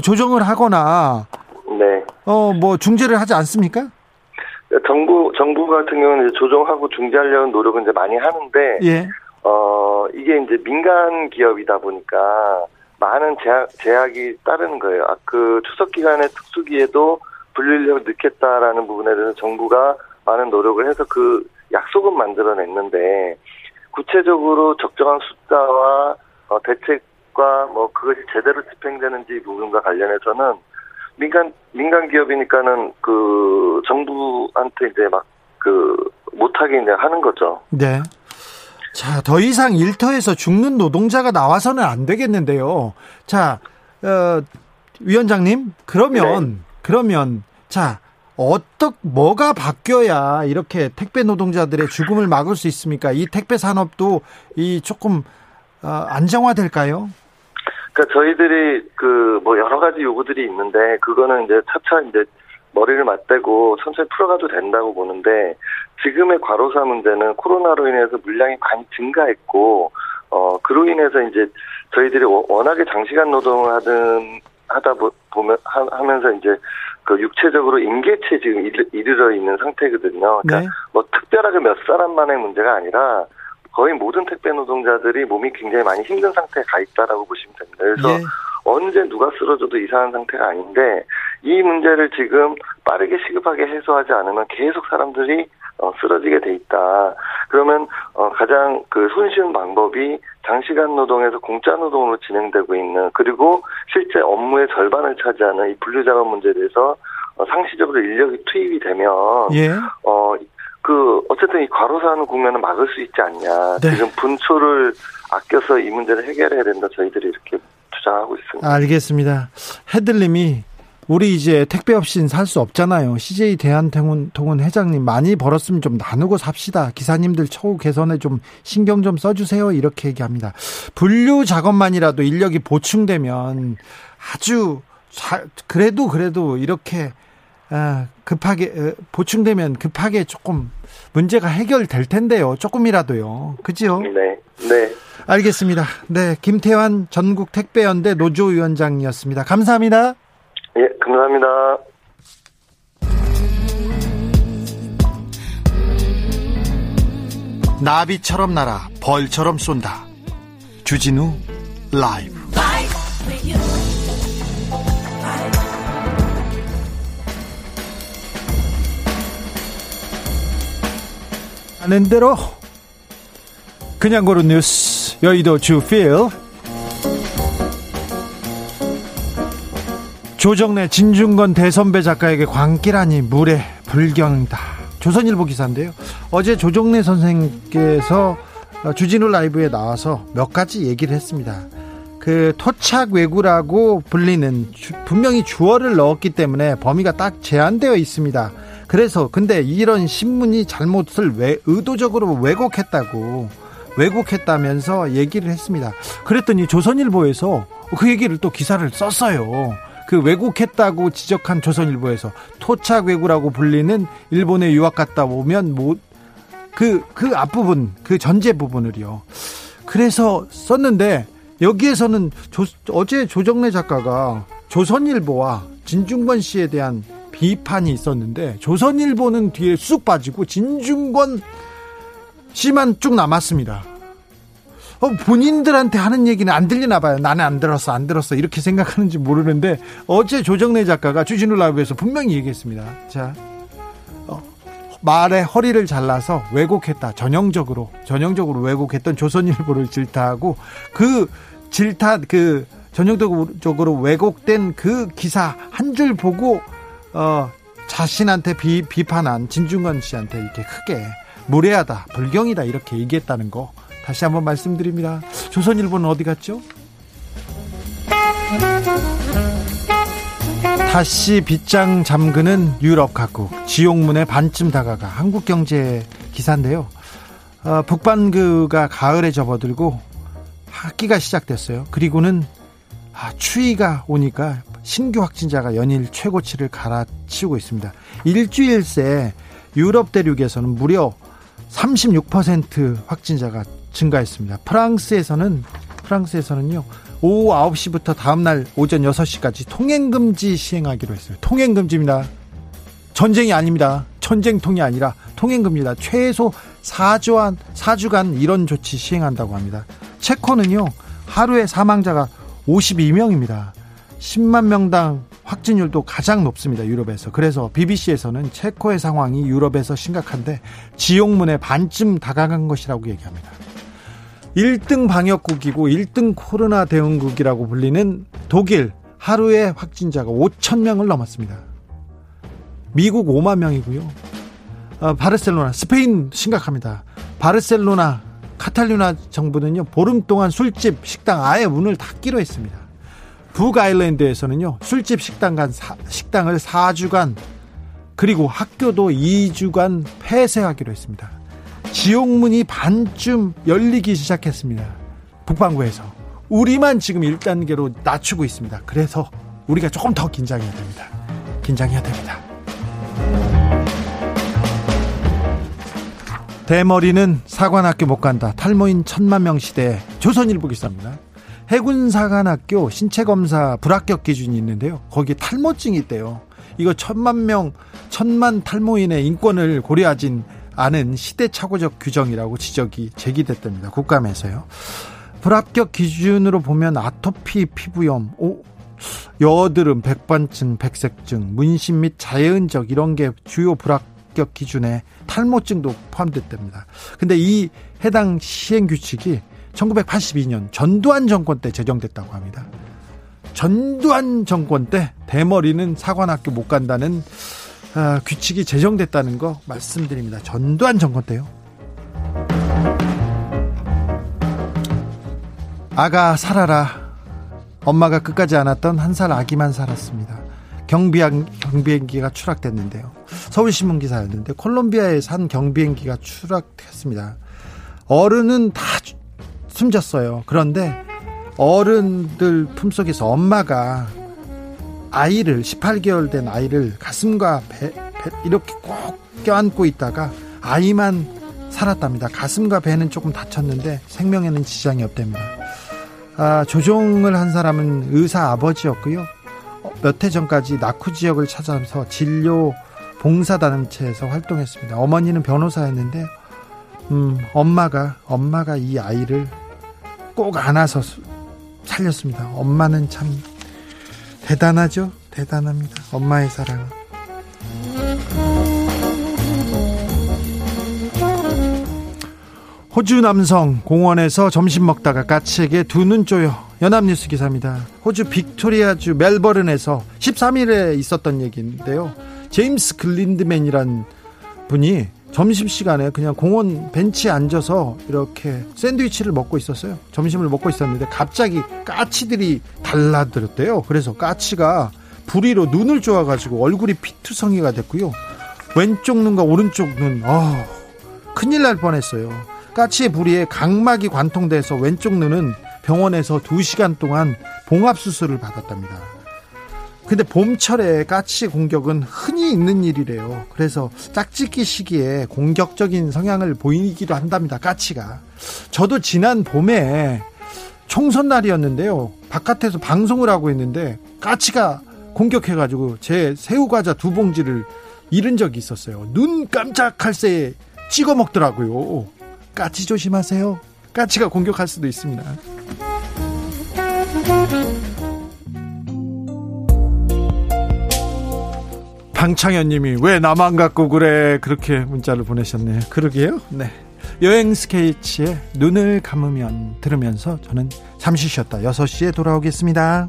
S1: 조정을 하거나 네. 어, 뭐 중재를 하지 않습니까?
S5: 정부 정부 같은 경우는 이제 조정하고 중재하려는 노력은 이제 많이 하는데 예. 어 이게 이제 민간 기업이다 보니까 많은 제약 제약이 따르는 거예요. 아, 그 추석 기간의 특수기에도 분리력을 넣겠다라는 부분에 대해서 정부가 많은 노력을 해서 그 약속은 만들어냈는데 구체적으로 적정한 숫자와 어, 대책 과 뭐 그것이 제대로 집행되는지 부분과 관련해서는 민간 민간 기업이니까는 그 정부한테 이제 막 그 못하게 이제 하는 거죠.
S1: 네. 자, 더 이상 일터에서 죽는 노동자가 나와서는 안 되겠는데요. 자, 어, 위원장님, 그러면, 네. 그러면, 자, 어떻, 뭐가 바뀌어야 이렇게 택배 노동자들의 죽음을 막을 수 있습니까? 이 택배 산업도 이 조금, 어, 안정화될까요?
S5: 그러니까 저희들이 그 뭐 여러 가지 요구들이 있는데 그거는 이제 차차 이제 머리를 맞대고 천천히 풀어가도 된다고 보는데 지금의 과로사 문제는 코로나로 인해서 물량이 많이 증가했고 어 그로 인해서 이제 저희들이 워낙에 장시간 노동을 하든 하다 보면 하면서 이제 그 육체적으로 임계체 지금 이르 러 있는 상태거든요. 그러니까 네. 뭐 특별하게 몇 사람만의 문제가 아니라 거의 모든 택배 노동자들이 몸이 굉장히 많이 힘든 상태에 가 있다라고 보시면 됩니다. 그래서 예. 언제 누가 쓰러져도 이상한 상태가 아닌데 이 문제를 지금 빠르게 시급하게 해소하지 않으면 계속 사람들이 어, 쓰러지게 돼 있다. 그러면 어, 가장 그 손쉬운 방법이 장시간 노동에서 공짜 노동으로 진행되고 있는 그리고 실제 업무의 절반을 차지하는 이 분류 작업 문제에 대해서 어, 상시적으로 인력이 투입이 되면 예. 어, 그 어쨌든 이 과로사하는 국면을 막을 수 있지 않냐. 네. 지금 분초를 아껴서 이 문제를 해결해야 된다. 저희들이 이렇게 주장하고 있습니다.
S1: 알겠습니다. 헤들님이 우리 이제 택배 없이는 살수 없잖아요. CJ 대한통운 회장님 많이 벌었으면 좀 나누고 삽시다. 기사님들 처우 개선에 좀 신경 좀 써주세요. 이렇게 얘기합니다. 분류 작업만이라도 인력이 보충되면 아주 자, 그래도 그래도 이렇게 아, 급하게 어, 보충되면 급하게 조금 문제가 해결될 텐데요. 조금이라도요. 그지요?
S5: 네. 네.
S1: 알겠습니다. 네, 김태환 전국 택배연대 노조위원장이었습니다. 감사합니다.
S5: 예, 감사합니다.
S1: 나비처럼 날아 벌처럼 쏜다. 주진우 라이브. 하는 대로. 그냥 고른 뉴스 여의도 주필. 조정래 진중건 대선배 작가에게 광기라니 물에 불경이다. 조선일보 기사인데요. 어제 조정래 선생께서 주진우 라이브에 나와서 몇 가지 얘기를 했습니다. 그 토착 왜구라고 불리는 분명히 주어를 넣었기 때문에 범위가 딱 제한되어 있습니다 그래서 근데 이런 신문이 잘못을 왜 의도적으로 왜곡했다고 왜곡했다면서 얘기를 했습니다. 그랬더니 조선일보에서 그 얘기를 또 기사를 썼어요. 그 왜곡했다고 지적한 조선일보에서 토착 왜구라고 불리는 일본에 유학 갔다 오면 뭐 그, 그 앞부분, 그 전제 부분을요. 그래서 썼는데, 여기에서는 조, 어제 조정래 작가가 조선일보와 진중권 씨에 대한 비판이 있었는데 조선일보는 뒤에 쑥 빠지고 진중권 씨만 쭉 남았습니다. 어, 본인들한테 하는 얘기는 안 들리나 봐요. 나는 안 들었어, 안 들었어. 이렇게 생각하는지 모르는데 어제 조정래 작가가 주진우 라이브에서 분명히 얘기했습니다. 자, 어, 말에 허리를 잘라서 왜곡했다. 전형적으로, 전형적으로 왜곡했던 조선일보를 질타하고 그 질타, 그 전형적으로 왜곡된 그 기사 한 줄 보고 어, 자신한테 비, 비판한 진중권 씨한테 이렇게 크게 무례하다, 불경이다 이렇게 얘기했다는 거 다시 한번 말씀드립니다. 조선일보는 어디 갔죠? 다시 빗장 잠그는 유럽 각국 지옥문에 반쯤 다가가 한국 경제 기사인데요. 어, 북반구가 가을에 접어들고 학기가 시작됐어요. 그리고는 아, 추위가 오니까 신규 확진자가 연일 최고치를 갈아치우고 있습니다. 일주일 새 유럽 대륙에서는 무려 36% 확진자가 증가했습니다. 프랑스에서는 프랑스에서는요. 오후 9시부터 다음 날 오전 6시까지 통행 금지 시행하기로 했어요. 통행 금지입니다. 전쟁이 아닙니다. 전쟁통이 아니라 통행 금지다. 최소 4주간, 4주간 이런 조치 시행한다고 합니다. 체코는요. 하루에 사망자가 52명입니다. 10만 명당 확진율도 가장 높습니다. 유럽에서. 그래서 BBC에서는 체코의 상황이 유럽에서 심각한데 지옥문에 반쯤 다가간 것이라고 얘기합니다. 1등 방역국이고 1등 코로나 대응국이라고 불리는 독일 하루에 확진자가 5천 명을 넘었습니다. 미국 5만 명이고요. 어, 바르셀로나, 스페인 심각합니다. 바르셀로나, 카탈루나 정부는요, 보름 동안 술집, 식당 아예 문을 닫기로 했습니다. 북아일랜드에서는요, 술집, 식당 간, 사, 식당을 4주간, 그리고 학교도 2주간 폐쇄하기로 했습니다. 지옥문이 반쯤 열리기 시작했습니다. 북반구에서. 우리만 지금 1단계로 낮추고 있습니다. 그래서 우리가 조금 더 긴장해야 됩니다. 긴장해야 됩니다. 대머리는 사관학교 못 간다. 탈모인 천만 명 시대 조선일보 기사입니다. 해군 사관학교 신체 검사 불합격 기준이 있는데요. 거기에 탈모증이 있대요. 이거 천만 명 천만 탈모인의 인권을 고려하진 않은 시대착오적 규정이라고 지적이 제기됐답니다. 국감에서요. 불합격 기준으로 보면 아토피 피부염, 오, 여드름, 백반증, 백색증, 문신 및 자연적 이런 게 주요 불합격 기준에 탈모증도 포함됐답니다. 근데 이 해당 시행 규칙이 1982년 전두환 정권 때 제정됐다고 합니다. 전두환 정권 때 대머리는 사관학교 못 간다는 아, 규칙이 제정됐다는 거 말씀드립니다. 전두환 정권 때요. 아가 살아라. 엄마가 끝까지 안았던 한 살 아기만 살았습니다. 경비행, 경비행기가 추락됐는데요. 서울신문 기사였는데 콜롬비아에 산 경비행기가 추락했습니다. 어른은 다 숨졌어요. 그런데 어른들 품속에서 엄마가 아이를 18개월 된 아이를 가슴과 배, 배 이렇게 꼭 껴안고 있다가 아이만 살았답니다. 가슴과 배는 조금 다쳤는데 생명에는 지장이 없답니다. 아, 조종을 한 사람은 의사 아버지였고요. 몇 해 전까지 낙후 지역을 찾아서 진료 봉사단체에서 활동했습니다. 어머니는 변호사였는데, 음, 엄마가, 엄마가 이 아이를 꼭 안아서 살렸습니다. 엄마는 참 대단하죠? 대단합니다. 엄마의 사랑. 호주 남성 공원에서 점심 먹다가 까치에게 두 눈 쪼여 연합뉴스 기사입니다. 호주 빅토리아주 멜버른에서 13일에 있었던 얘기인데요. 제임스 글린드맨이란 분이 점심시간에 그냥 공원 벤치에 앉아서 이렇게 샌드위치를 먹고 있었어요. 점심을 먹고 있었는데 갑자기 까치들이 달라들었대요. 그래서 까치가 부리로 눈을 쪼아가지고 얼굴이 피투성이가 됐고요. 왼쪽 눈과 오른쪽 눈, 아, 큰일 날 뻔했어요. 까치의 부리에 각막이 관통돼서 왼쪽 눈은 병원에서 2시간 동안 봉합수술을 받았답니다. 근데 봄철에 까치 공격은 흔히 있는 일이래요. 그래서 짝짓기 시기에 공격적인 성향을 보이기도 한답니다. 까치가. 저도 지난 봄에 총선 날이었는데요. 바깥에서 방송을 하고 있는데 까치가 공격해가지고 제 새우과자 두 봉지를 잃은 적이 있었어요. 눈 깜짝할 새에 찍어 먹더라고요. 까치 조심하세요. 까치가 공격할 수도 있습니다. 방창현 님이 왜 나만 갖고 그래 그렇게 문자를 보내셨네요. 그러게요. 네. 여행 스케치의 눈을 감으면 들으면서 저는 잠시 쉬었다 6시에 돌아오겠습니다.